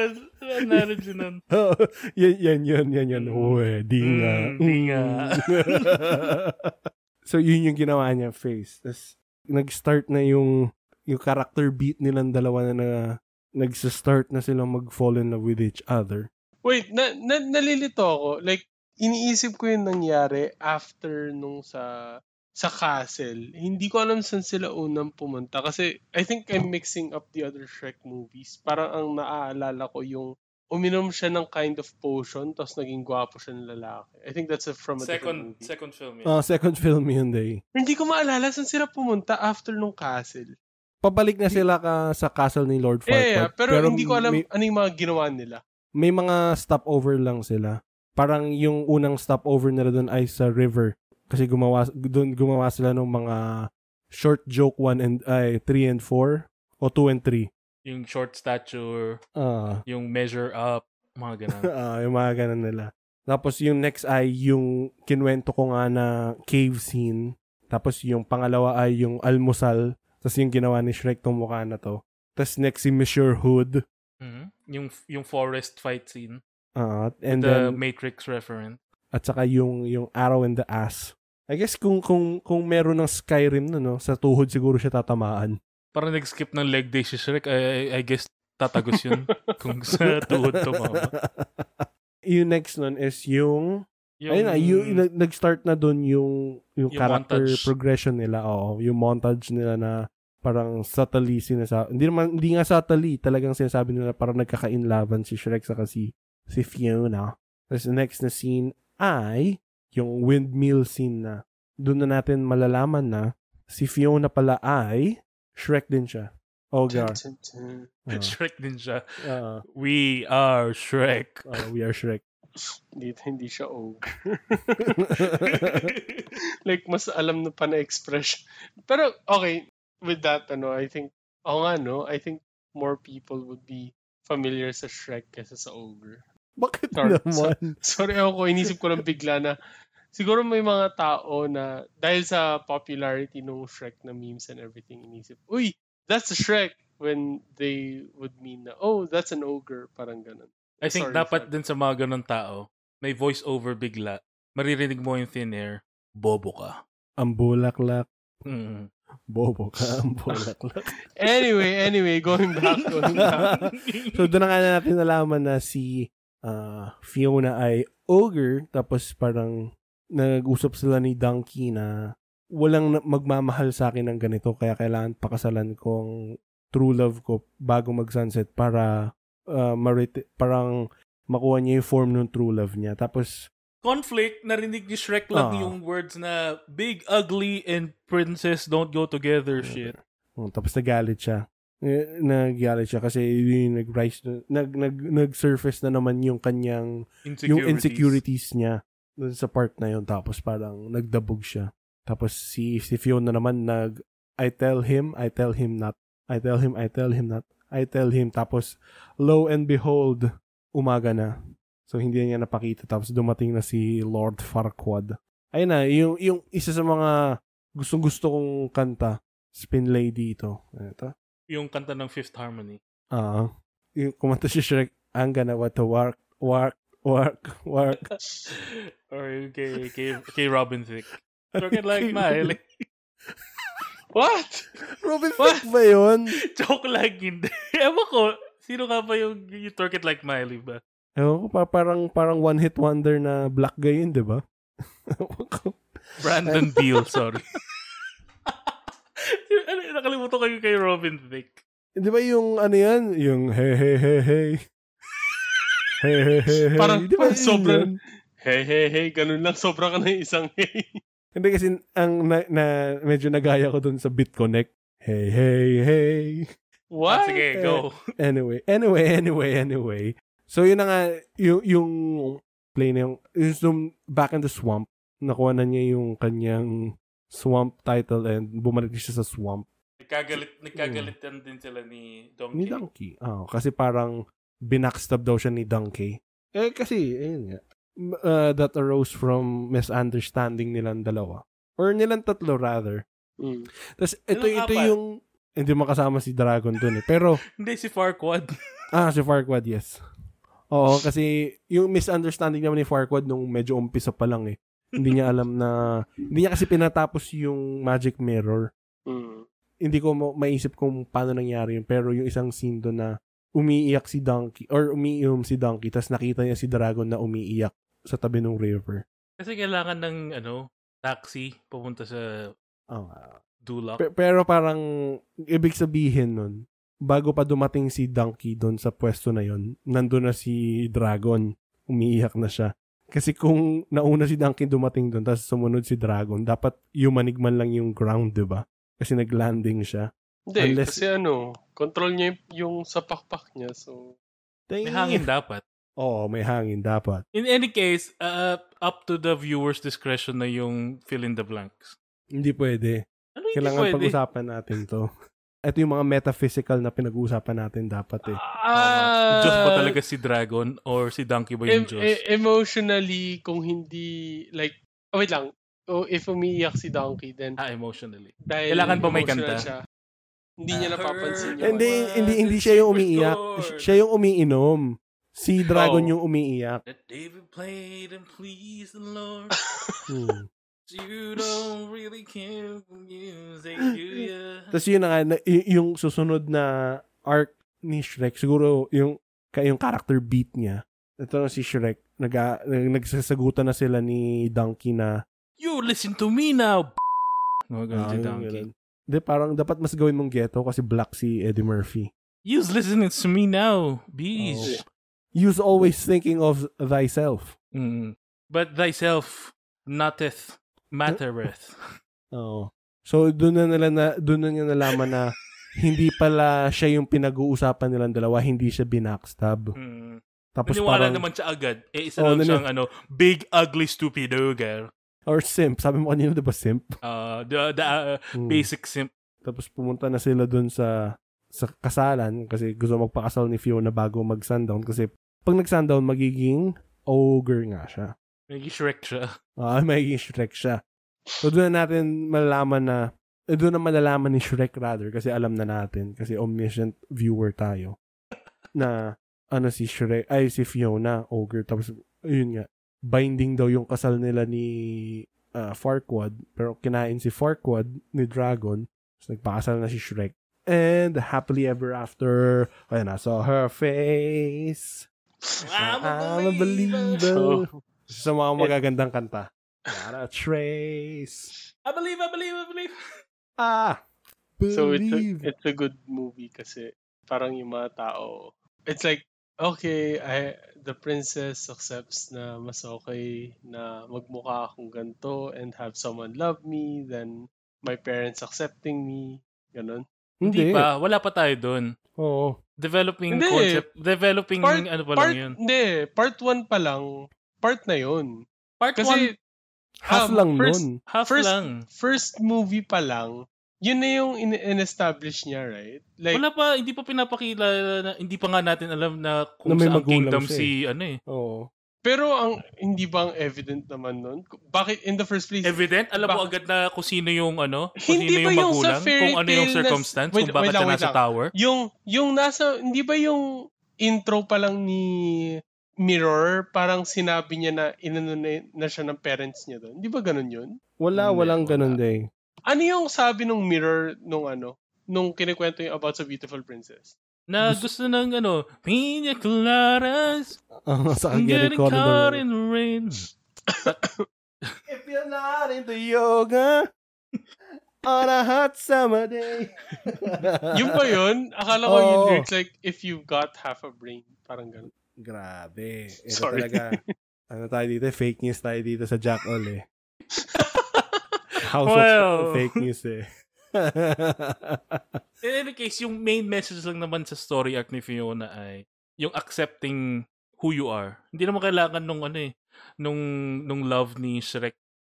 analogy nun? Oo, yan, yan, yan, yan, yan. Mm. Uwe, di nga. Mm, di nga. So, yun yung ginawa niya, face. Tapos, nag-start na yung, yung character beat nilang dalawa na, na nag-start na silang mag-fall in love with each other. Wait, na, na, nalilito ako. Like, iniisip ko yung nangyari after nung sa sa castle. Hindi ko alam saan sila unang pumunta kasi I think I'm mixing up the other Shrek movies. Parang ang naaalala ko yung uminom siya ng kind of potion tapos naging gwapo siya ng lalaki. I think that's a, from a different Second, movie. second film yun. Ah, second film yun day. Hindi ko maalala saan sila pumunta after nung castle. Pabalik na sila ka sa castle ni Lord Farquaad. Yeah, yeah, pero, hindi ko alam May, ano yung mga ginawa nila. may mga stopover lang sila. Parang yung unang stopover nila doon ay sa river. Kasi gumawa doon gumawa sila ng mga short joke 1 and ay 3 and 4 o 2 and 3. Yung short stature, Ah, yung measure up, mga ganun. ah, yung mga ganun nila. Tapos yung next ay yung kinwento ko nga na cave scene. Tapos yung pangalawa ay yung almusal. Tapos yung ginawa ni Shrek tong mukha na to. Tapos next si Monsieur Hood. Mhm. Yung yung forest fight scene. Ah, and the then Matrix reference. at saka yung yung arrow in the ass. I guess kung kung kung meron ng Skyrim no, no sa tuhod siguro siya tatamaan. Parang nag-skip ng leg day si Shrek. I, I, I guess tatagos yun kung sa tuhod tumama. yung next nun is yung, Yung, ayun na, yung, nag- nag-start na dun yung, yung, Yung character montage. progression nila. Oo, yung montage nila na parang subtly sinasabi. Hindi naman, hindi nga subtly. Talagang sinasabi nila parang nagkakainlaban si Shrek sa si, si Fiona. Tapos the next na scene ay yung windmill scene na. Doon na natin malalaman na si Fiona pala ay Shrek din siya. Tun. Uh, Shrek din siya. uh, We are Shrek. uh, we are Shrek. Dito hindi siya ogre. like, mas alam na pa na expression. Pero, okay, with that, ano, I think, ako nga, no, I think more people would be familiar sa Shrek kesa sa ogre. Bakit Sorry, naman? Sorry ako, inisip ko lang bigla na siguro may mga tao na dahil sa popularity ng Shrek na memes and everything, inisip, uy, that's a Shrek when they would mean na, oh, that's an ogre, parang ganun. I think Sorry, dapat din sa mga ganun tao, may voice over bigla. Maririnig mo yung thin air, bobo ka. Ang bulaklak. Mm. Bobo ka, ang bulaklak. Anyway, anyway, going back, going back. so, doon na nga natin nalaman na si ah, Fiona ay ogre. Tapos parang nag-usap sila ni Donkey na walang magmamahal sa akin ng ganito. Kaya kailangan pakasalan kong true love ko bago mag-sunset para ah, mariti- parang makuha niya yung form ng true love niya. Tapos, Conflict, narinig ni Shrek lang Ah. yung words na big, ugly, and princess don't go together shit. oh, tapos nagalit siya. Eh, Nagalit siya kasi yung nag-rise, na- nag, nag, nag-surface na naman yung kanyang Insecurities. yung insecurities niya dun sa part na yun tapos parang nagdabog siya. Tapos si si Fiona naman nag I tell him I tell him not I tell him I tell him not I tell him. Tapos lo and behold umaga na. So hindi niya napakita. Tapos dumating na si Lord Farquaad. Ayun na yung yung isa sa mga gustong gusto kong kanta Spin Lady ito. Ito Yung kanta ng Fifth Harmony. ah yung kumanta si Shrek I'm gonna what to work work work work Or kay, kay, kay Robin Thicke. Talking like Miley. What? Robin What? Thicke ba yun? Joke lang hindi. Ewan ko, sino ka ba yung, yung Talk It Like Miley ba? Ewan ko, pa- parang, parang one-hit wonder na black guy yun, di ba? Brandon Beal, sorry. ano, nakalimutan yung kay Robin Thicke. Di ba yung ano yan? Yung hey, hey, hey, hey. Hey, hey, hey, hey. Parang- Di ba sobrang-? Hey, hey, hey, ganun lang. Sobra ka na yung isang hey. Hindi kasi ang na, na, medyo nagaya ko dun sa BitConnect. Hey, hey, hey. Ah, What? sige, go. Anyway, anyway, anyway, anyway. So yun na nga, yung, yung play na yung, yung zoom back in the swamp, nakuha na niya yung kanyang swamp title and bumalik siya sa swamp. Nagkagalit, nagkagalitan din sila ni Donkey. Ni Donkey. Oh, kasi parang binackstab daw siya ni Donkey. Eh kasi, ayun nga. M- uh, that arose from misunderstanding nilang dalawa. Or nilang tatlo rather. Mm. Tapos ito, Nilang ito apat. yung, hindi makasama si Dragon dun eh. Pero, Hindi, si Farquad. ah, si Farquad, yes. Oo, kasi yung misunderstanding naman ni Farquad nung medyo umpisa pa lang eh. Hindi niya alam na, hindi niya kasi pinatapos yung Magic Mirror. Mm. hindi ko ma- maisip kung paano nangyari yun. Pero yung isang scene doon na umiiyak si Donkey, or umiinom si Donkey, tapos nakita niya si Dragon na umiiyak sa tabi ng river. Kasi kailangan ng, ano, taxi papunta sa Oh. Dulak. Pe- pero parang, ibig sabihin nun, bago pa dumating si Donkey doon sa pwesto na yon nandun na si Dragon. Umiiyak na siya. Kasi kung nauna si Donkey dumating doon, tapos sumunod si Dragon, dapat yumanig man lang yung ground, di ba? Kasi nag-landing siya. Hindi, Unless- kasi ano, control niya yung, sa pakpak niya. So, May hangin dapat. Oo, may hangin dapat. In any case, uh, up to the viewer's discretion na yung fill in the blanks. Hindi pwede. Ano hindi Kailangan pwede? pag-usapan natin to. Ito yung mga metaphysical na pinag-uusapan natin dapat eh. ah, Diyos ba talaga si Dragon or si Donkey ba yung em- Diyos? e- emotionally, kung hindi, like, oh, wait lang. Oh, if umiiyak si Donkey, then ah, emotionally. dahil Kailangan ba may emotional kanta? Siya, hindi niya napapansin yung... Hindi, hindi, hindi siya yung umiiyak. Siya yung umiinom. Si Dragon Oh. yung umiiyak. That David played and pleased the Lord. Hmm. You don't really care for music, do ya? Tapos yun na nga, na- y- yung susunod na arc ni Shrek, siguro yung, ka- yung character beat niya, ito na si Shrek, nag, nagsasagutan na sila ni Donkey na, You listen to me now, Mga ganun ah, si Donkey. ganun. Hindi, parang dapat mas gawin mong ghetto kasi black si Eddie Murphy. You's listening to me now, bees. Oh. You's always thinking of thyself. Mm. But thyself notteth mattereth. Oo. So, doon na nila na, doon na niya nalaman na hindi pala siya yung pinag-uusapan nilang dalawa, hindi siya binackstab. Mm. Tapos Naniwala parang, naman siya agad. Eh, isa Oh, lang nani- siyang ano, big, ugly, stupid ogre. Or simp. Sabi mo kanina, di ba simp? Uh, the the uh, Hmm. basic simp. Tapos pumunta na sila doon sa sa kasalan kasi gusto magpakasal ni Fiona bago mag-sundown kasi pag nag-sundown, magiging ogre nga siya. Naging Shrek siya. Ah, magiging Shrek siya. So doon na natin malalaman na eh, doon na malalaman ni Shrek rather kasi alam na natin kasi omniscient viewer tayo na ano si Shrek ay si Fiona ogre tapos ayun nga binding daw yung kasal nila ni ah, Farquaad pero kinain si Farquaad ni Dragon so nagpakasal na si Shrek. And happily ever after ayun na saw her face. I'm I'm a believer. So, sa mga magagandang kanta. Got a trace. I believe, I believe, I believe. Ah, so it's a, believe. it's a good movie kasi parang yung mga tao, it's like, okay, I, the princess accepts na mas okay na magmukha akong ganito and have someone love me than my parents accepting me. Ganon. Hindi pa. Wala pa tayo doon. Oo. Developing Hindi. concept. Developing Part- ano pa part, lang yun. Hindi, part 1 pa lang. Part na yun. Part 1, Kasi, Half um, lang first- nun. half first- lang. first movie pa lang, yun na yung in- in-establish niya, right? Like, Wala pa, hindi pa pinapakila, na, hindi pa nga natin alam na kung Na may saan kingdom siya si, ano eh. Oo. pero ang hindi ba ang evident naman nun? Bakit in the first place? Evident? Alam mo Bak- agad na kung sino yung ano? Kung Hindi sino ba yung yung sa magulang? fairy Kung ano yung tale na- circumstance? Wait- kung bakit wait lang, siya nasa lang. tower? Yung, yung nasa, hindi ba yung intro pa lang ni Mirror, parang sinabi niya na inano na, na siya ng parents niya doon. Di ba ganun yun? Wala, Hindi, walang wala. ganun day. Ano yung sabi nung Mirror nung ano? Nung kinikwento yung about sa Beautiful Princess? Na gusto ng ano, Pina Coladas, Ang sa getting caught in the rain. If you're not into yoga on a hot summer day. Yung ba yun? Akala ko yung Oo. lyrics like, if you've got half a brain. Parang ganun. Grabe. Ito Sorry. talaga. Ano tayo dito? Fake news tayo dito sa Jack All eh. House Well. of fake news eh. In any case, yung main message lang naman sa story arc ni Fiona ay yung accepting who you are. Hindi naman kailangan nung ano eh, nung, nung love ni Shrek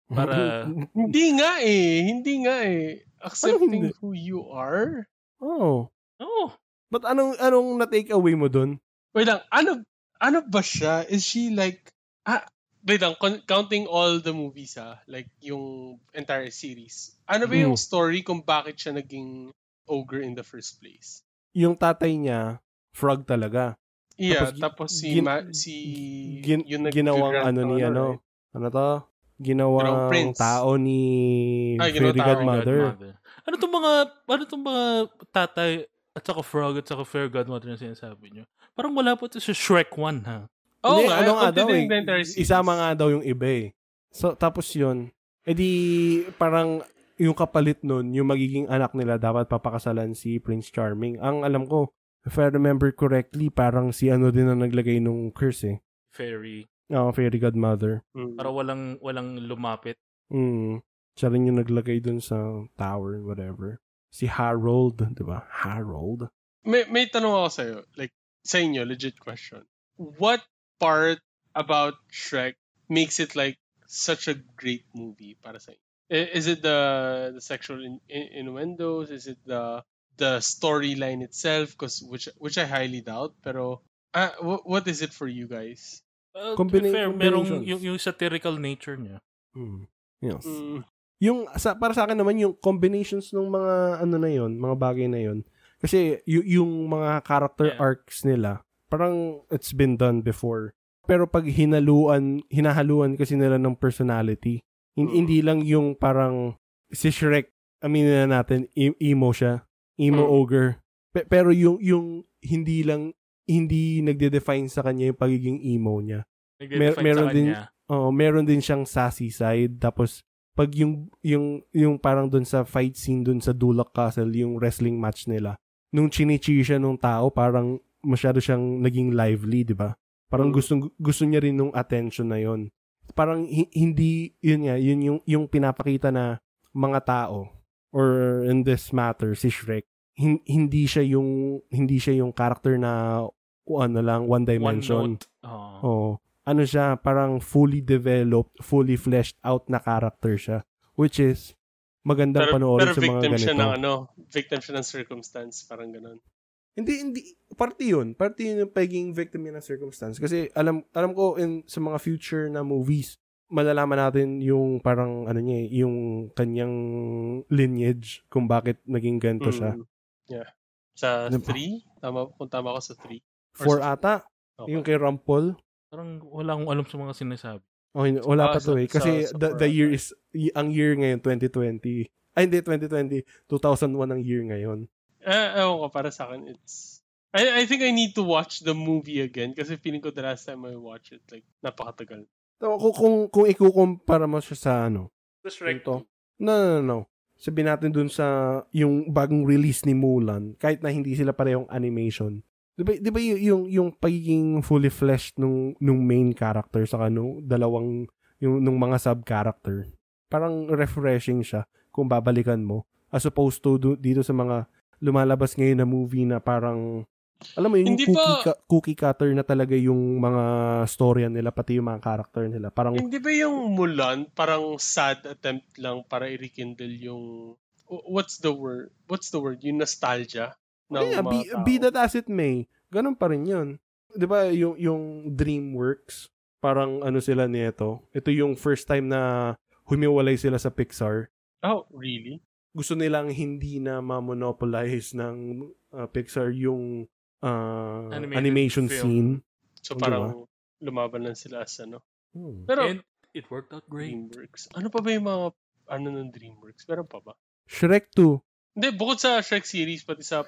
para Hindi nga eh. Hindi nga eh. Accepting who you are? oh. oh, But anong, anong na-take away mo dun? Wait lang, ano, ano ba siya? Is she like, ah, wait lang, con- counting all the movies ah, like yung entire series. Ano ba yung Mm. story kung bakit siya naging ogre in the first place? Yung tatay niya, frog talaga. Yeah, Tapos tapos, si, gin- ma- si, Gin, yung nag- ginawang ano ni ano, right? ano to? Ginawang prince. tao ni Ay, ginawang Fairy tao, Godmother. Ano tong mga, ano tong mga tatay at saka frog at saka fair godmother na sinasabi nyo? Parang wala po ito sa Shrek 1 ha? Oo Hindi, ano nga daw eh. Isama nga daw yung iba eh. So, tapos yun, E di, parang yung kapalit nun, yung magiging anak nila, dapat papakasalan si Prince Charming. Ang alam ko, if I remember correctly, parang si ano din ang naglagay nung curse eh. Fairy. Oo, fairy godmother. Mm. Para walang walang lumapit. Mm. Siya rin yung naglagay dun sa tower, whatever. Si Harold, di ba? Harold. May, may tanong ako sa'yo. Like, sa inyo, legit question. What part about Shrek makes it like such a great movie para sa Is it the the sexual in, in, innuendos? Is it the the storyline itself? Cause which which I highly doubt. Pero uh, what, what is it for you guys? Uh, to be Combina- fair, merong yung, yung satirical nature niya. Mm. Yes. Mm, Yung, sa, para sa akin naman, yung combinations ng mga, ano na yon mga bagay na yon Kasi, y- yung mga character Yeah. arcs nila, parang it's been done before. Pero pag hinaluan, hinahaluan kasi nila ng personality, hin- Mm. hindi lang yung parang, si Shrek, aminin na natin, e- emo siya. Emo Mm. ogre. Pe- pero yung, yung, hindi lang, hindi nagde-define sa kanya yung pagiging emo niya. Nag-define meron din-. Oo, meron din siyang sassy side. Tapos, pag yung, yung, yung parang dun sa fight scene dun sa Dulac Castle, yung wrestling match nila, nung chinichi siya nung tao, parang masyado siyang naging lively, di ba? Parang Mm. gusto, gusto niya rin nung attention na yon Parang hi- hindi, yun nga, yun yung, yung pinapakita na mga tao, or in this matter, si Shrek, hin- hindi siya yung, hindi siya yung character na, ano lang, one One dimension. note. Oo. Oo. Ano siya, parang fully developed, fully fleshed out na character siya. Which is, magandang pero panoorin pero sa mga victim ganito. siya ng ano, victim siya ng circumstance, parang ganun. Hindi, hindi. Parte yun. Parte yun yung pagiging victim yun ng circumstance. Kasi alam alam ko in sa mga future na movies, malalaman natin yung parang ano niya, eh, yung kanyang lineage kung bakit naging ganito siya. Mm, Yeah. Sa Ano pa? 3? Tama, kung tama ako sa 3. For ata, Okay. yung kay Rampol, Parang wala akong alam sa mga sinasabi. Oh, hindi- wala Ah, pa to eh. Kasi sa- sa the, the year is, y- ang year ngayon, 2020. Ay, hindi, 2020. 2001 ang year ngayon. Eh, ewan ko, para sa akin, it's... I, I think I need to watch the movie again kasi feeling ko the last time I watched it, like, napakatagal. So, kung, kung, kung ikukumpara mo siya sa ano, Tapos Ito. no, no, no, no. Sabihin natin dun sa yung bagong release ni Mulan, kahit na hindi sila parehong animation. Di ba, di ba y- yung, yung pagiging fully fleshed nung, nung main character sa nung dalawang, yung, nung mga sub-character, parang refreshing siya kung babalikan mo. As opposed to do, dito sa mga lumalabas ngayon na movie na parang, alam mo yun, yung Hindi cookie, ba- ca- cookie cutter na talaga yung mga storya nila, pati yung mga character nila. Parang, Hindi ba yung Mulan, parang sad attempt lang para i-rekindle yung... What's the word? What's the word? Yung nostalgia ng yeah, mga be, tao. be that as it may, ganun pa rin yun. 'Di ba yung, yung DreamWorks, parang ano sila nito, ito yung first time na humiwalay sila sa Pixar. Oh, really? Gusto nilang hindi na ma-monopolize ng uh, Pixar yung uh, Animated animation film. scene. So Diba? parang lumaban lang sila as ano. Hmm. Pero And it worked out great. DreamWorks. Ano pa ba yung mga ano ng DreamWorks? Meron pa ba? Shrek 2. Hindi, bukod sa Shrek series, pati sa.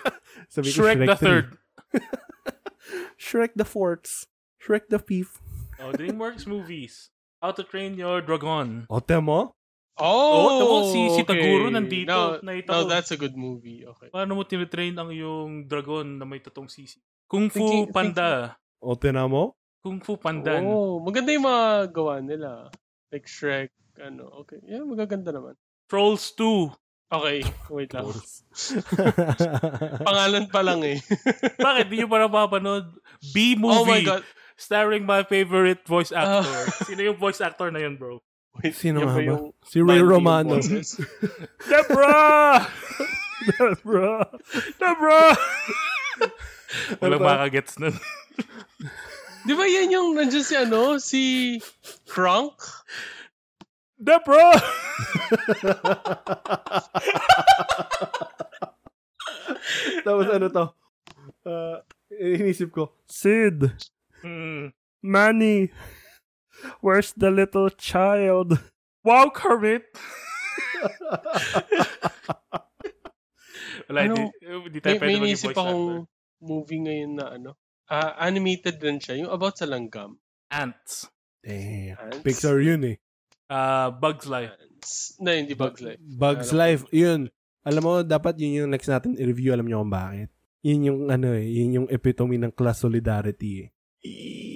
Sabi ko, Shrek the 3. third. Shrek the fourth. Shrek the fifth. Oh, DreamWorks movies. How to Train Your Dragon. O, temo? Oh, Oh, si- si okay. Taguro nandito. Now, Nakita now ko. that's a good movie. Okay. Paano mo tinitrain ang yung dragon na may tatong sisi? Kung Fu Thinking- Panda. O, tinamo? Kung Fu Pandan. Oh, maganda yung mga gawa nila. Like Shrek, ano, okay. Yeah, magaganda naman. Trolls 2. Okay, wait lang. Pangalan pa lang eh. Bakit? Di nyo pa napapanood? B-movie. oh my God. Starring my favorite voice actor. Sino yung voice actor na yun, bro? Wait, Sino nga ba? yung Si Ray Romano. Bro. Deborah! Ano Walang ba? makagets nun. Di ba yan yung nandiyan si ano? Si Frank? Deborah! Tapos ano to? Uh, inisip ko, Sid, Hmm. Manny, where's the little child? Wow, Kermit! Wala, Ano? hindi, hindi tayo May, pwede may akong actor. movie ngayon na ano. ah animated din siya. Yung about sa langgam. Ants. Damn. Ants? Pixar yun eh. Ah, Bugs Life. Na, hindi Bugs Life. Bugs Ano? Life, yun. Alam mo, dapat yun yung next natin i-review. Alam niyo kung bakit. Yun yung ano eh, yun yung epitome ng class solidarity eh.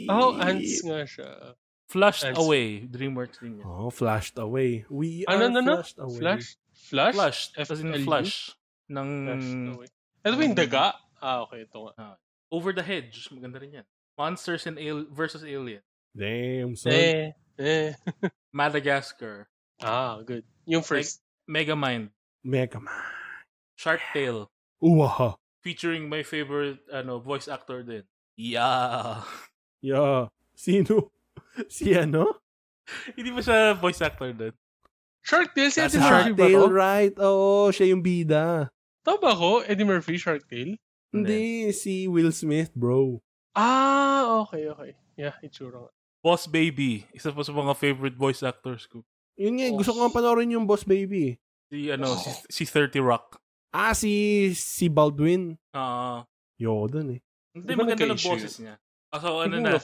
Oh, ants nga siya. Flushed Ants. Away. DreamWorks din yan. Oh, flashed away. We Ano, are ano, ano? flashed away. Flash? Flash? Flushed. As in FLU? flush. Ng. Ito ba yung daga? Ah, okay. Ito nga. Over the Hedge. Maganda rin yan. Monsters and al- versus Alien. Damn, son. Eh, eh. Madagascar. Ah, good. Yung first. Megamind. Mega man. Shark Tale. Uwaha. Featuring my favorite ano voice actor din. Yeah. Yeah. Sino? Si ano? Hindi ba siya voice actor din? Shark Tale, si Si Eddie Murphy Shark ba Tale, to? right? Oo, siya yung bida. Tama ba ako? Eddie Murphy, Shark Tale? Hindi, si Will Smith, bro. Ah, okay, okay. Yeah, itsura nga. Boss Baby. Isa pa sa mga favorite voice actors ko. Yun nga, eh, gusto ko Oh. nga panoorin yung Boss Baby. Si ano, si, si 30 Rock. Ah, si si Baldwin. Ah, Yo, dun eh. hindi Di ba maganda ng nagka-issue boses niya. Ah, so ano na?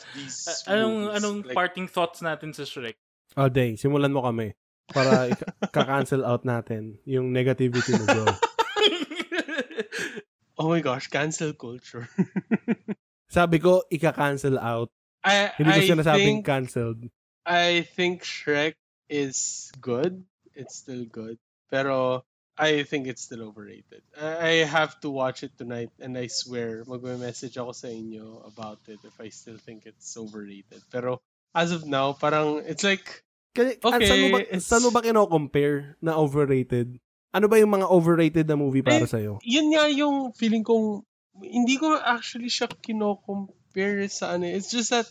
anong anong like, parting thoughts natin sa Shrek? Oh, day, simulan mo kami. Para ka-cancel out natin yung negativity mo, bro. Oh my gosh, cancel culture. Sabi ko, ika-cancel out. I, Hindi ko sinasabing think, cancelled. I think Shrek is good. It's still good. Pero I think it's still overrated. I, have to watch it tonight and I swear magme-message ako sa inyo about it if I still think it's overrated. Pero as of now, parang it's like Kasi, Okay, saan mo ba, it's- saan mo ba kino-compare na overrated? Ano ba yung mga overrated na movie para Eh, sa'yo? yun nga yung feeling kong hindi ko actually siya kino-compare sa ano. It's just that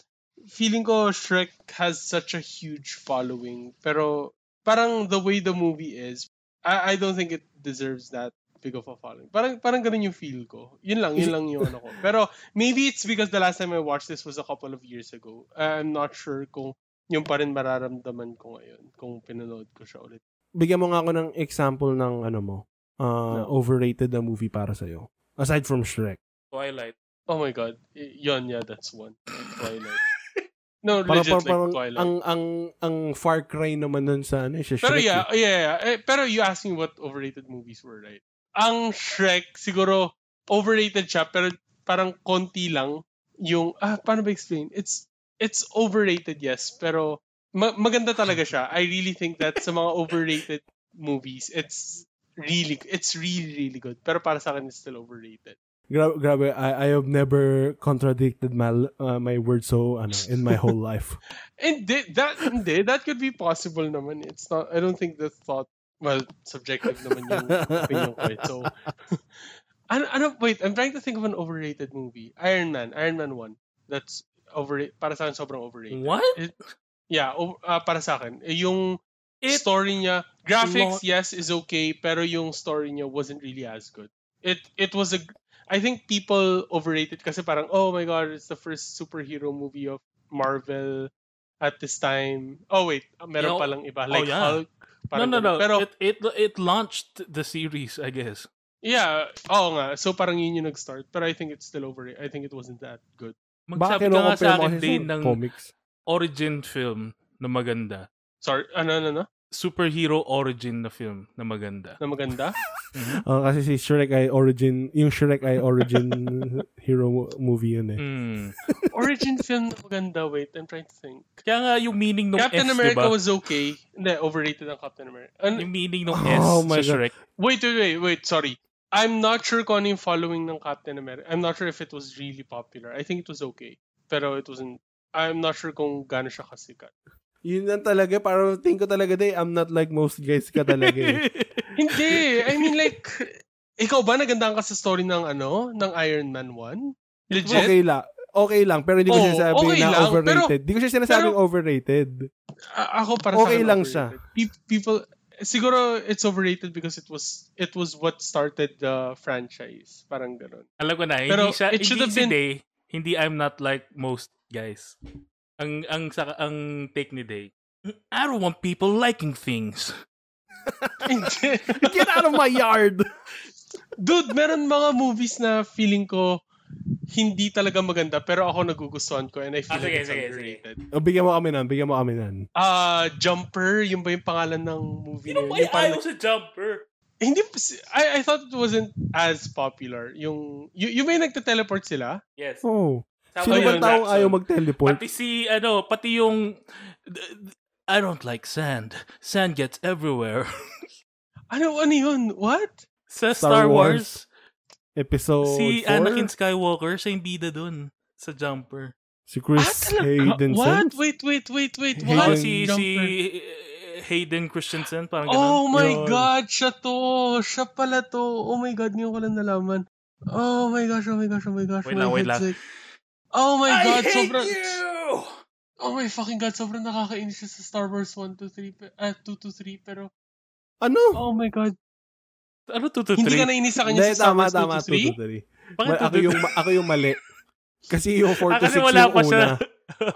feeling ko Shrek has such a huge following. Pero parang the way the movie is, I, I don't think it deserves that big of a following. Parang parang ganun yung feel ko. Yun lang, yun lang yung ano ko. Pero maybe it's because the last time I watched this was a couple of years ago. I'm not sure kung yung pa rin mararamdaman ko ngayon kung pinanood ko siya ulit. Bigyan mo nga ako ng example ng ano mo, uh, No. overrated na movie para sa'yo. Aside from Shrek. Twilight. Oh my god. Y- Yun, yeah, that's one. Twilight. No, Parang, legit parang, like parang Twilight. ang, ang, ang Far Cry naman nun sa ano, eh, siya pero Shrek. yeah, eh. yeah, yeah. Eh, pero you asked me what overrated movies were, right? Ang Shrek, siguro, overrated siya, pero parang konti lang yung, ah, paano ba explain? It's, it's overrated, yes, pero ma- maganda talaga siya. I really think that sa mga overrated movies, it's really, it's really, really good. Pero para sa akin, it's still overrated. Gra- grabe, I, I have never contradicted my, uh, my word so, ano, in my whole life. And that hindi, that could be possible naman. It's not I don't think the thought well, subjective naman yung opinion ko. eh. So ano, ano, wait, I'm trying to think of an overrated movie. Iron Man, Iron Man 1. That's overrated. Para sa akin, sobrang overrated. What? Yeah, o- ah, para sa akin. Yung It- story niya, graphics, Lo- yes, is okay, pero yung story niya wasn't really as good. It it was a, I think people overrated kasi parang, oh my god, it's the first superhero movie of Marvel at this time. Oh wait, meron Yo- palang iba. oh, Like yeah. Hulk. No, parang no, ganun. no. Pero, it, it, it launched the series, I guess. yeah, oo nga. So parang yun yung nag-start. Pero I think it's still overrated. I think it wasn't that good. Bakit Magsabi ka nga sa akin din ng comics? origin film na maganda. Sorry, ano, ano, ano? Superhero origin na film na maganda. Na maganda? Ah, kasi si Shrek ay origin, yung Shrek ay origin hero mo- movie yun eh. Mm. Origin film na maganda. Wait, I'm trying to think. Kaya nga yung meaning ng Captain S, America diba? was okay. Hindi, overrated ang Captain America. Ano- Yung meaning ng Oh S my sa God. Shrek. Wait, wait, wait, wait, sorry. I'm not sure kung ano yung following ng Captain America. I'm not sure if it was really popular. I think it was okay. Pero it wasn't, I'm not sure kung gaano siya kasikat. Yun lang talaga, parang tingin ko talaga day, I'm not like most guys ka talaga eh. Hindi! I mean like, ikaw ba nagandaan ka sa story ng ano, ng Iron Man 1? Legit? okay lang. Okay lang, pero hindi ko Oo, sinasabing okay na lang, overrated. Hindi ko siya sinasabing pero- overrated. A- ako para Okay sa lang overrated. Pe- People, siguro it's overrated because it was it was what started the franchise. Parang ganun. Alam ko na, Pero hindi siya, it should hindi have si been- Day, hindi I'm not like most guys. Ang ang sa ang take ni Day, I don't want people liking things. Get out of my yard! Dude, meron mga movies na feeling ko hindi talaga maganda pero ako nagugustuhan ko and I feel Ah, sige, like it's sige, underrated. O, bigyan mo kami nun. Bigyan mo kami nun. Ah, Jumper, yung ba yung pangalan ng movie Sino ba yun? yung ayaw sa jumper? hindi, I, I thought it wasn't as popular. Yung, y- yung may nagte-teleport sila? Yes. Oh. Tama Sino ba taong Jackson. ayaw mag-teleport? Pati si, ano, pati yung... I don't like sand. Sand gets everywhere. Ano, ano yun? What? sa Star Star, Wars, Wars, Episode si 4? Anakin Skywalker, siya yung bida dun sa jumper. Si Chris Ah? Hayden What? Wait, wait, wait, wait. Hayden Oh, What? si, si Jumper. eh, Hayden Christensen, parang ganun. Oh my Yun. God, siya to. Siya pala to. Oh my God, ngayon ko lang nalaman. Oh my gosh, oh my gosh, oh my gosh. Wait my lang, wait lang. Oh my God, I hate sobrang... you! Oh my fucking God, sobrang nakakainis siya sa Star Wars 1, 2, 3, pe- ah, 2, 2, 3, pero... Ano? Oh my God. Ano to to Hindi ka three? nainis sa kanya Hindi, sa Star tama, Wars 2, tama. 2, 3? 2 to 3. Bakit ako two to yung ako yung mali. Kasi yung 4 Ah, to 6 kasi wala yung pa siya. una.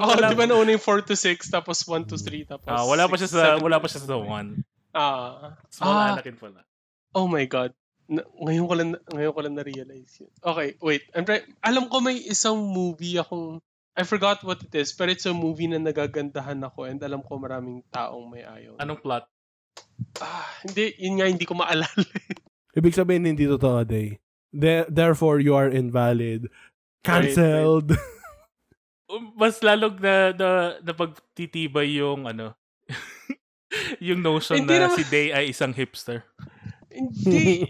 Oh, wala, di ba nauna yung 4 to 6, tapos 1 to 3, tapos... Ah, wala pa siya 6, sa 7, wala pa siya sa one. Ah. Small Ah. Anakin pala. Oh my God. Na, ngayon ko lang ngayon ko lang na-realize yun. Okay, wait. I'm try- alam ko may isang movie akong I forgot what it is, but it's a movie na nagagandahan ako and alam ko maraming taong may ayaw. Anong plot? Ah, hindi, yun nga hindi ko maalala. Ibig sabihin hindi totoo, day. The- therefore, you are invalid. Cancelled. Mas lalog na na, na pagtitibay yung ano yung notion Hindi na naman- si Day ay isang hipster. Hindi.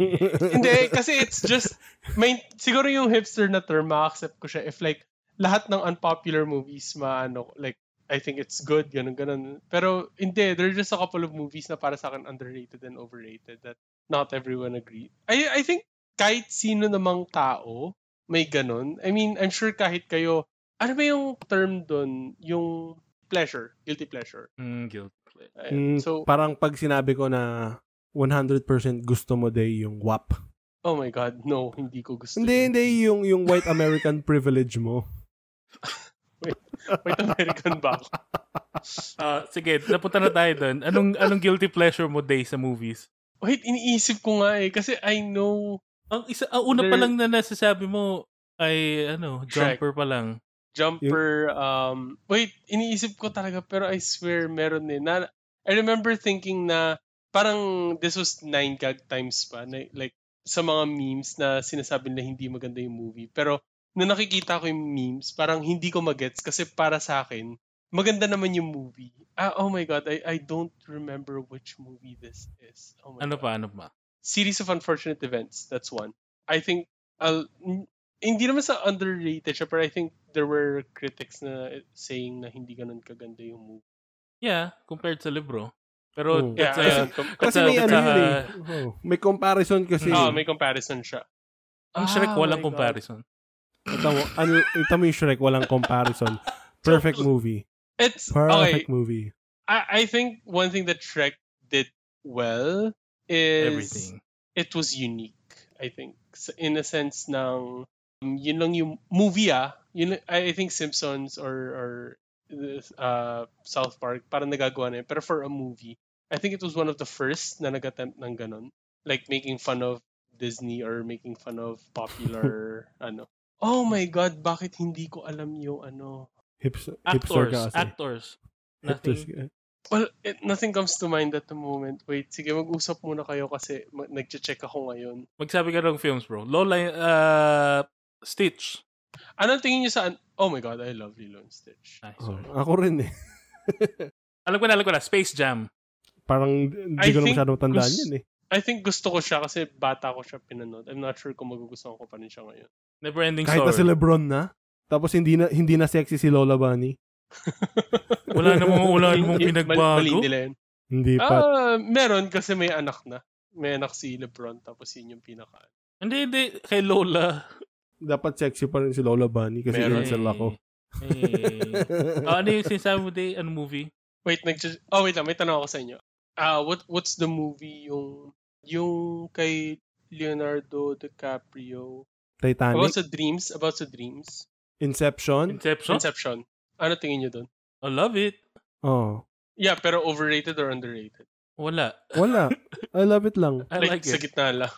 hindi, kasi it's just, may, siguro yung hipster na term, ma-accept ko siya if like, lahat ng unpopular movies, maano, like, I think it's good, ganun, ganun. Pero, hindi, there are just a couple of movies na para sa akin underrated and overrated that not everyone agree. I, I think, kahit sino namang tao, may ganun. I mean, I'm sure kahit kayo, ano ba yung term doon? Yung pleasure, guilty pleasure. Mm, guilt. Ayun. Mm, So, parang pag sinabi ko na 100% gusto mo day yung WAP. oh my God, no, hindi ko gusto. Hindi, yun. hindi yung yung white American privilege mo. Wait, American ba ako? Ah, sige, napunta na tayo doon. Anong anong guilty pleasure mo Day sa movies? Wait, iniisip ko nga eh. Kasi I know Ang isa ang una pa lang na nasasabi mo ay ano, Shrek. jumper pa lang. Jumper, um, wait, iniisip ko talaga pero I swear meron eh. Na, I remember thinking na parang this was nine gag times pa. Na, like, sa mga memes na sinasabi na hindi maganda yung movie. Pero, nung nakikita ko yung memes, parang hindi ko magets kasi para sa akin, maganda naman yung movie. Ah, oh my God, I, I don't remember which movie this is. Oh my Ano God. pa, ano pa? series of unfortunate events. That's one. I think I'll hindi naman sa underrated siya, but I think there were critics na saying na hindi ganun kaganda yung movie. Yeah, compared sa libro. Pero Oh. that's Yeah, that's Kasi a, may that's ano yun eh. Oh, may comparison kasi. Ah, may comparison siya. ang Shrek Ah, walang comparison. Ito mo, ano, ito mo yung Shrek, walang comparison. Perfect movie. It's okay. Perfect movie. I, I think one thing that Shrek did well is Everything. it was unique. I think in a sense ng um, yun lang yung movie ah. Yun, I think Simpsons or or uh, South Park parang nagagawa na yun. Pero for a movie, I think it was one of the first na nag-attempt ng ganun. Like making fun of Disney or making fun of popular ano. Oh my God, bakit hindi ko alam yung ano? Hips, hipster Actors, kasi. actors. Hipsters Nothing. ka. Well, it, nothing comes to mind at the moment. Wait, sige, mag-usap muna kayo kasi ma- nag-check ako ngayon. Magsabi ka ng films, bro. Lola, uh, Stitch. Ano tingin niyo sa... Oh my God, I love Lilo and Stitch. Nice. Oh, sorry. ako rin eh. Alam ko na, alam ko na. Space Jam. Parang hindi I ko na think masyadong tandaan gus- yun eh. I think gusto ko siya kasi bata ko siya pinanood. I'm not sure kung magugustuhan ko pa rin siya ngayon. Neverending Kahit na si Story. Lebron na. Tapos hindi na hindi na sexy si Lola Bunny. Wala namang, wala namang pinagbago. Mali nila yun. Hindi pa. Ah, meron kasi may anak na. May anak si Lebron tapos yun yung pinaka. Hindi, hindi. Kay Lola. Dapat sexy pa rin si Lola Bunny kasi Meron. incel ako. Eh. Ah, ano yung sinasabi mo, Day? Ano movie? Wait, nag Oh, wait lang. May tanong ako sa inyo. Ah, what what's the movie yung yung kay Leonardo DiCaprio Titanic, about sa dreams, about sa dreams. Inception. Inception? Inception. Ano tingin niyo doon? I love it. Oh. Yeah, pero overrated or underrated? Wala. Wala. I love it lang. I like, sa it. gitna lang.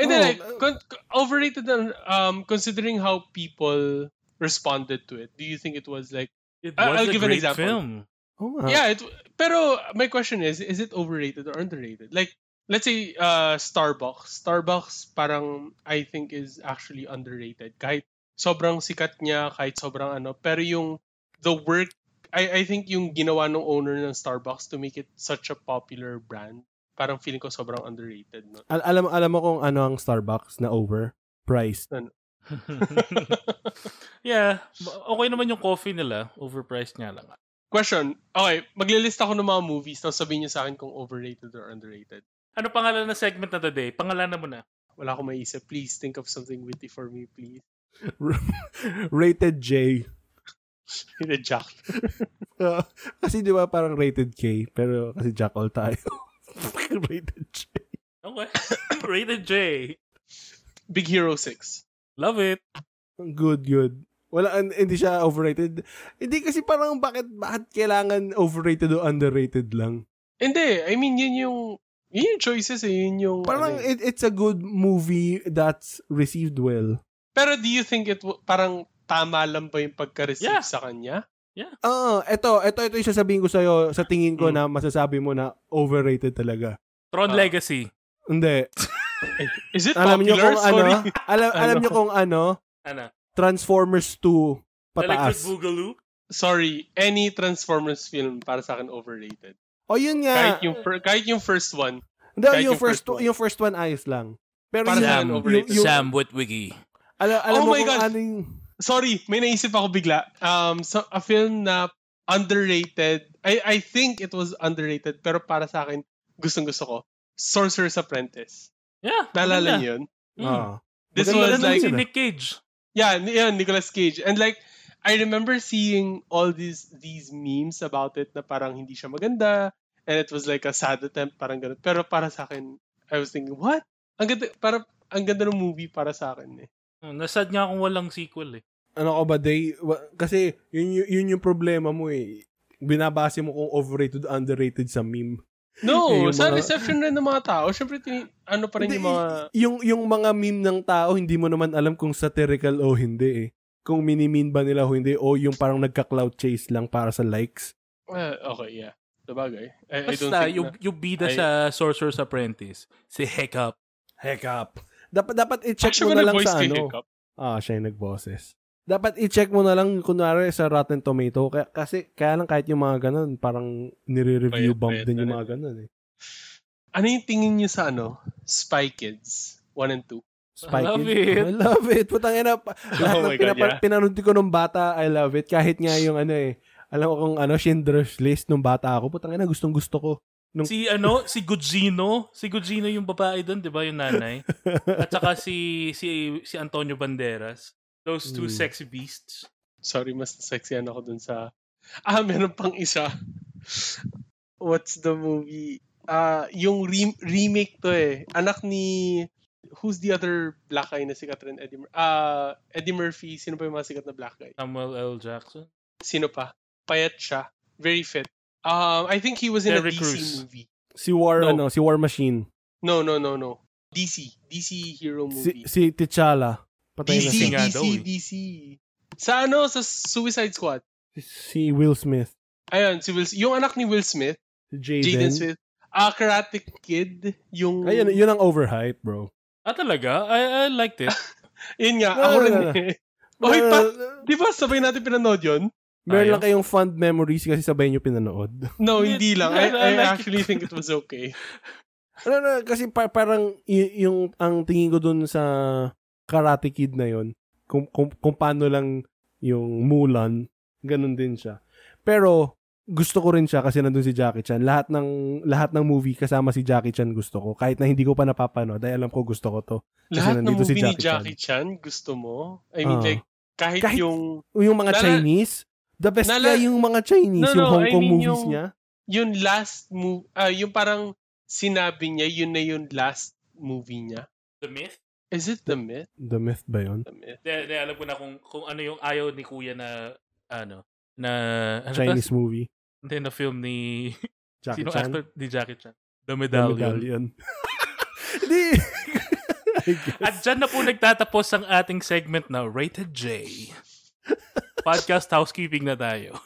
And then Oh, like con- overrated na, um considering how people responded to it. Do you think it was like It I- was I'll a give an great example. film. Nga. Yeah, it, pero my question is, is it overrated or underrated? Like, let's say uh, Starbucks. Starbucks parang I think is actually underrated. Kahit sobrang sikat niya, kahit sobrang ano. Pero yung the work, I, I think yung ginawa ng owner ng Starbucks to make it such a popular brand, parang feeling ko sobrang underrated. No? Al- alam alam mo kung ano ang Starbucks na overpriced. yeah, ba- okay naman yung coffee nila. Overpriced nga lang. Question. Okay, maglilista ako ng mga movies tapos sabihin niyo sa akin kung overrated or underrated. Ano pangalan ng segment na today? Pangalanan mo na. Wala akong maisip. Please think of something witty for me, please. rated J. Hindi, Jack. Uh, kasi di ba parang rated K, pero kasi Jackal tayo. rated J. Okay. Rated J. Big Hero 6. Love it. Good, good. Wala, hindi siya overrated. Hindi kasi parang bakit, bakit kailangan overrated o underrated lang? Hindi, I mean, yun yung, yun yung choices eh, yun yung, Parang ano eh. it, it's a good movie that's received well. Pero do you think it, w- parang tama lang ba yung pagka-receive Yeah. sa kanya? Ah, eto, eto, ito yung sasabihin ko sa'yo, sa tingin ko Mm. na masasabi mo na overrated talaga. Tron Ah. Legacy. Hindi. Is it Alam niyo popular? kung Sorry. ano? Alam, alam Ano? niyo kung ano? Ano? Transformers 2 Electric pataas. Boogaloo? Sorry, any Transformers film para sa akin overrated. O yun nga. Kahit yung, fir- kahit yung first one. Hindi, yung, yung first, first one. yung first one ayos lang. Pero Para yung, sa akin, yung, overrated. yung, Sam Witwicky. alam, alam Oh mo my kung God. ano yung, Sorry, may naisip ako bigla. Um, so, a film na underrated. I I think it was underrated pero para sa akin gustong gusto ko. Sorcerer's Apprentice. Yeah. Naalala niyo yun? Mm. ah. This Maganda was like si. Nick Cage. yeah, ni- yeah, Nicolas Cage. And like I remember seeing all these these memes about it na parang hindi siya maganda and it was like a sad attempt parang ganun. Pero para sa akin I was thinking, what? Ang ganda para ang ganda ng movie para sa akin eh. Oh, Nasad nga kung walang sequel eh. Ano ko ba, day, wa- kasi yun, yun, yun yung problema mo eh. Binabase mo kung overrated, underrated sa meme. No, Eh, sa mga- reception rin ng mga tao, syempre tini- ano pa rin Hindi, yung mga yung, yung mga meme ng tao, hindi mo naman alam kung satirical o hindi eh. Kung mini-mean ba nila o hindi, o yung parang nagka-cloud chase lang para sa likes. Uh, okay, yeah. Sabagay. I, I don't Basta, think yung, na. yung bida I- sa Sorcerer's Apprentice, si Hiccup. Heck up. Dapat, dapat i-check Actually, mo na lang sa ano. Hiccup. Ah, siya yung nagboses. Dapat i-check mo na lang, kunwari, sa Rotten Tomato. Kaya, kasi, kaya lang kahit yung mga ganun, parang nire-review Bayad- bump bayad din yung rin. mga ganun eh. Ano yung tingin niyo sa ano? Spy Kids 1 and 2. Spy I love Kids. it. I love it. Putang ina. Lahat Oh ng pinapa- yeah. pinanood ko nung bata, I love it. Kahit nga yung ano eh. Alam ko kung ano, Schindler's List nung bata ako. Putang ina, gustong gusto ko. Nung- Si ano, si Gugino. Si Gugino yung babae doon, 'di ba, yung nanay? At saka si si si Antonio Banderas. Those two Mm. sexy beasts. Sorry, mas sexy ako dun sa... Ah, meron pang isa. What's the movie? Ah, yung re- remake to eh. Anak ni... Who's the other black guy na sikat rin? Eddie, Mur- ah Eddie Murphy. Sino pa yung mga sikat na black guy? Samuel L. Jackson. Sino pa? Payat siya. Very fit. Um, I think he was in Terry a DC Crews. movie. si War, No. ano, si War Machine. No, no, no, no. DC. DC hero Si, movie. si T'Challa. Patay na DC, siya. nga DC, daw eh. DC. Sa ano, sa Suicide Squad. Si Will Smith. Ayun, si Will, yung anak ni Will Smith, Si Jaden. Jaden Smith. Ah, Karate Kid, yung... Ayun, yun ang overhype, bro. Ah, talaga? I, I liked it. Yun nga, No, ako no, rin no, no. eh. Uh, pa, di ba sabay natin pinanood yun? meron lang kayong fond memories kasi sabay nyo pinanood. No, Hindi- lang. I I, I actually think it was okay. Ano na, kasi pa- parang y- yung ang tingin ko dun sa Karate Kid na yon kung, kung, kung paano lang yung Mulan, ganun din siya. Pero, gusto ko rin siya kasi nandun si Jackie Chan. Lahat ng lahat ng movie kasama si Jackie Chan gusto ko. Kahit na hindi ko pa napapanood, dahil alam ko gusto ko to. Kasi Lahat ng nandito si movie ni Jackie Jackie Chan, gusto mo? I mean, Ah. like, kahit, Kahit- yung, Yung mga Nala- Chinese, the best Nala- yung mga Chinese, No, yung no, Hong I Kong mean movies yung- niya. yung last move, ah, yung parang sinabi niya, yun na yung last movie niya. The Myth? Is it The Myth? The Myth ba yun? The Myth. De, de, alam ko na kung, kung ano yung ayaw ni Kuya na, ano, na, ano Chinese movie. Hindi, na film ni, Jackie sino Chan. actor ni Jackie Chan? The The Medallion. Medallion. Hindi. At dyan na po nagtatapos ang ating segment na Rated J. Podcast housekeeping na tayo.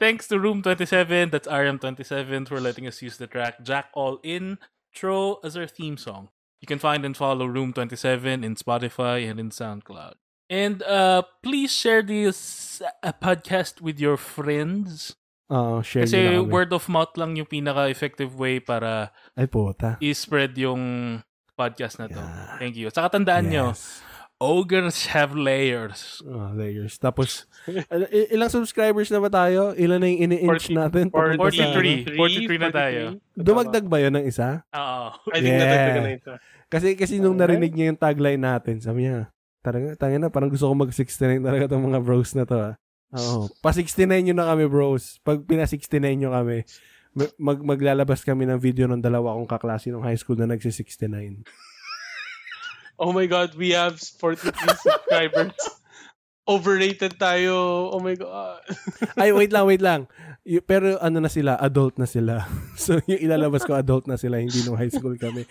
Thanks to Room 27, that's RM27 for letting us use the track Jack All In Tro as our theme song. You can find and follow Room 27 in Spotify and in SoundCloud. And uh, please share this uh, podcast with your friends. Oo, share Kasi nyo word of mouth lang yung pinaka-effective way para Ay, puta. i-spread yung podcast na to. Yeah. Thank you. Saka tandaan nyo, Yes. Ogres have layers. Oh, layers. Tapos, ilang subscribers na ba tayo? Ilan na yung ini-inch 40 natin? Papunta sa- 43. 43 na tayo. Dumagdag ba yun ng isa? Oo. I think Yeah. nadagdagan na ito. Kasi kasi nung narinig niya yung tagline natin, sabi niya, talaga, tanga na, parang gusto ko mag-69 talaga tong mga bros na to. Ah. Oo. Pa-69 nyo na kami, bros. Pag pina-69 nyo kami, mag maglalabas kami ng video ng dalawa kong kaklase ng high school na nagsi-69. Oh my God, we have 43 subscribers. Overrated tayo. Oh my God. Ay, wait lang, wait lang. Y- pero ano na sila, adult na sila. so, yung ilalabas ko, adult na sila, hindi nung high school kami.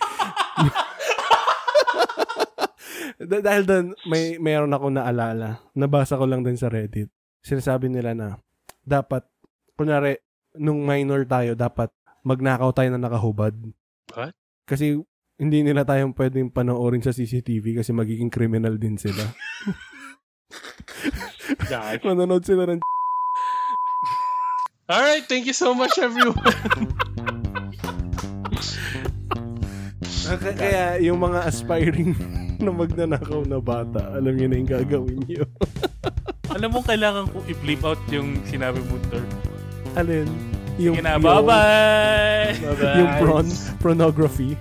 Dah- dahil doon, may mayroon ako naalala. Nabasa ko lang din sa Reddit. Sinasabi nila na, dapat, kunwari, nung minor tayo, dapat magnakaw tayo na nakahubad. What? Kasi, hindi nila tayong pwedeng panoorin sa CCTV kasi magiging criminal din sila. Manonood sila ng Alright, thank you so much everyone. Kaya yung mga aspiring na magnanakaw na bata, alam niyo na yung gagawin niyo. Alam mo, kailangan ko i-bleep out yung sinabi mo, Thor. Alin? Yung, Sige na, yung- bye-bye! Bye-bye. Yung pron, pornography.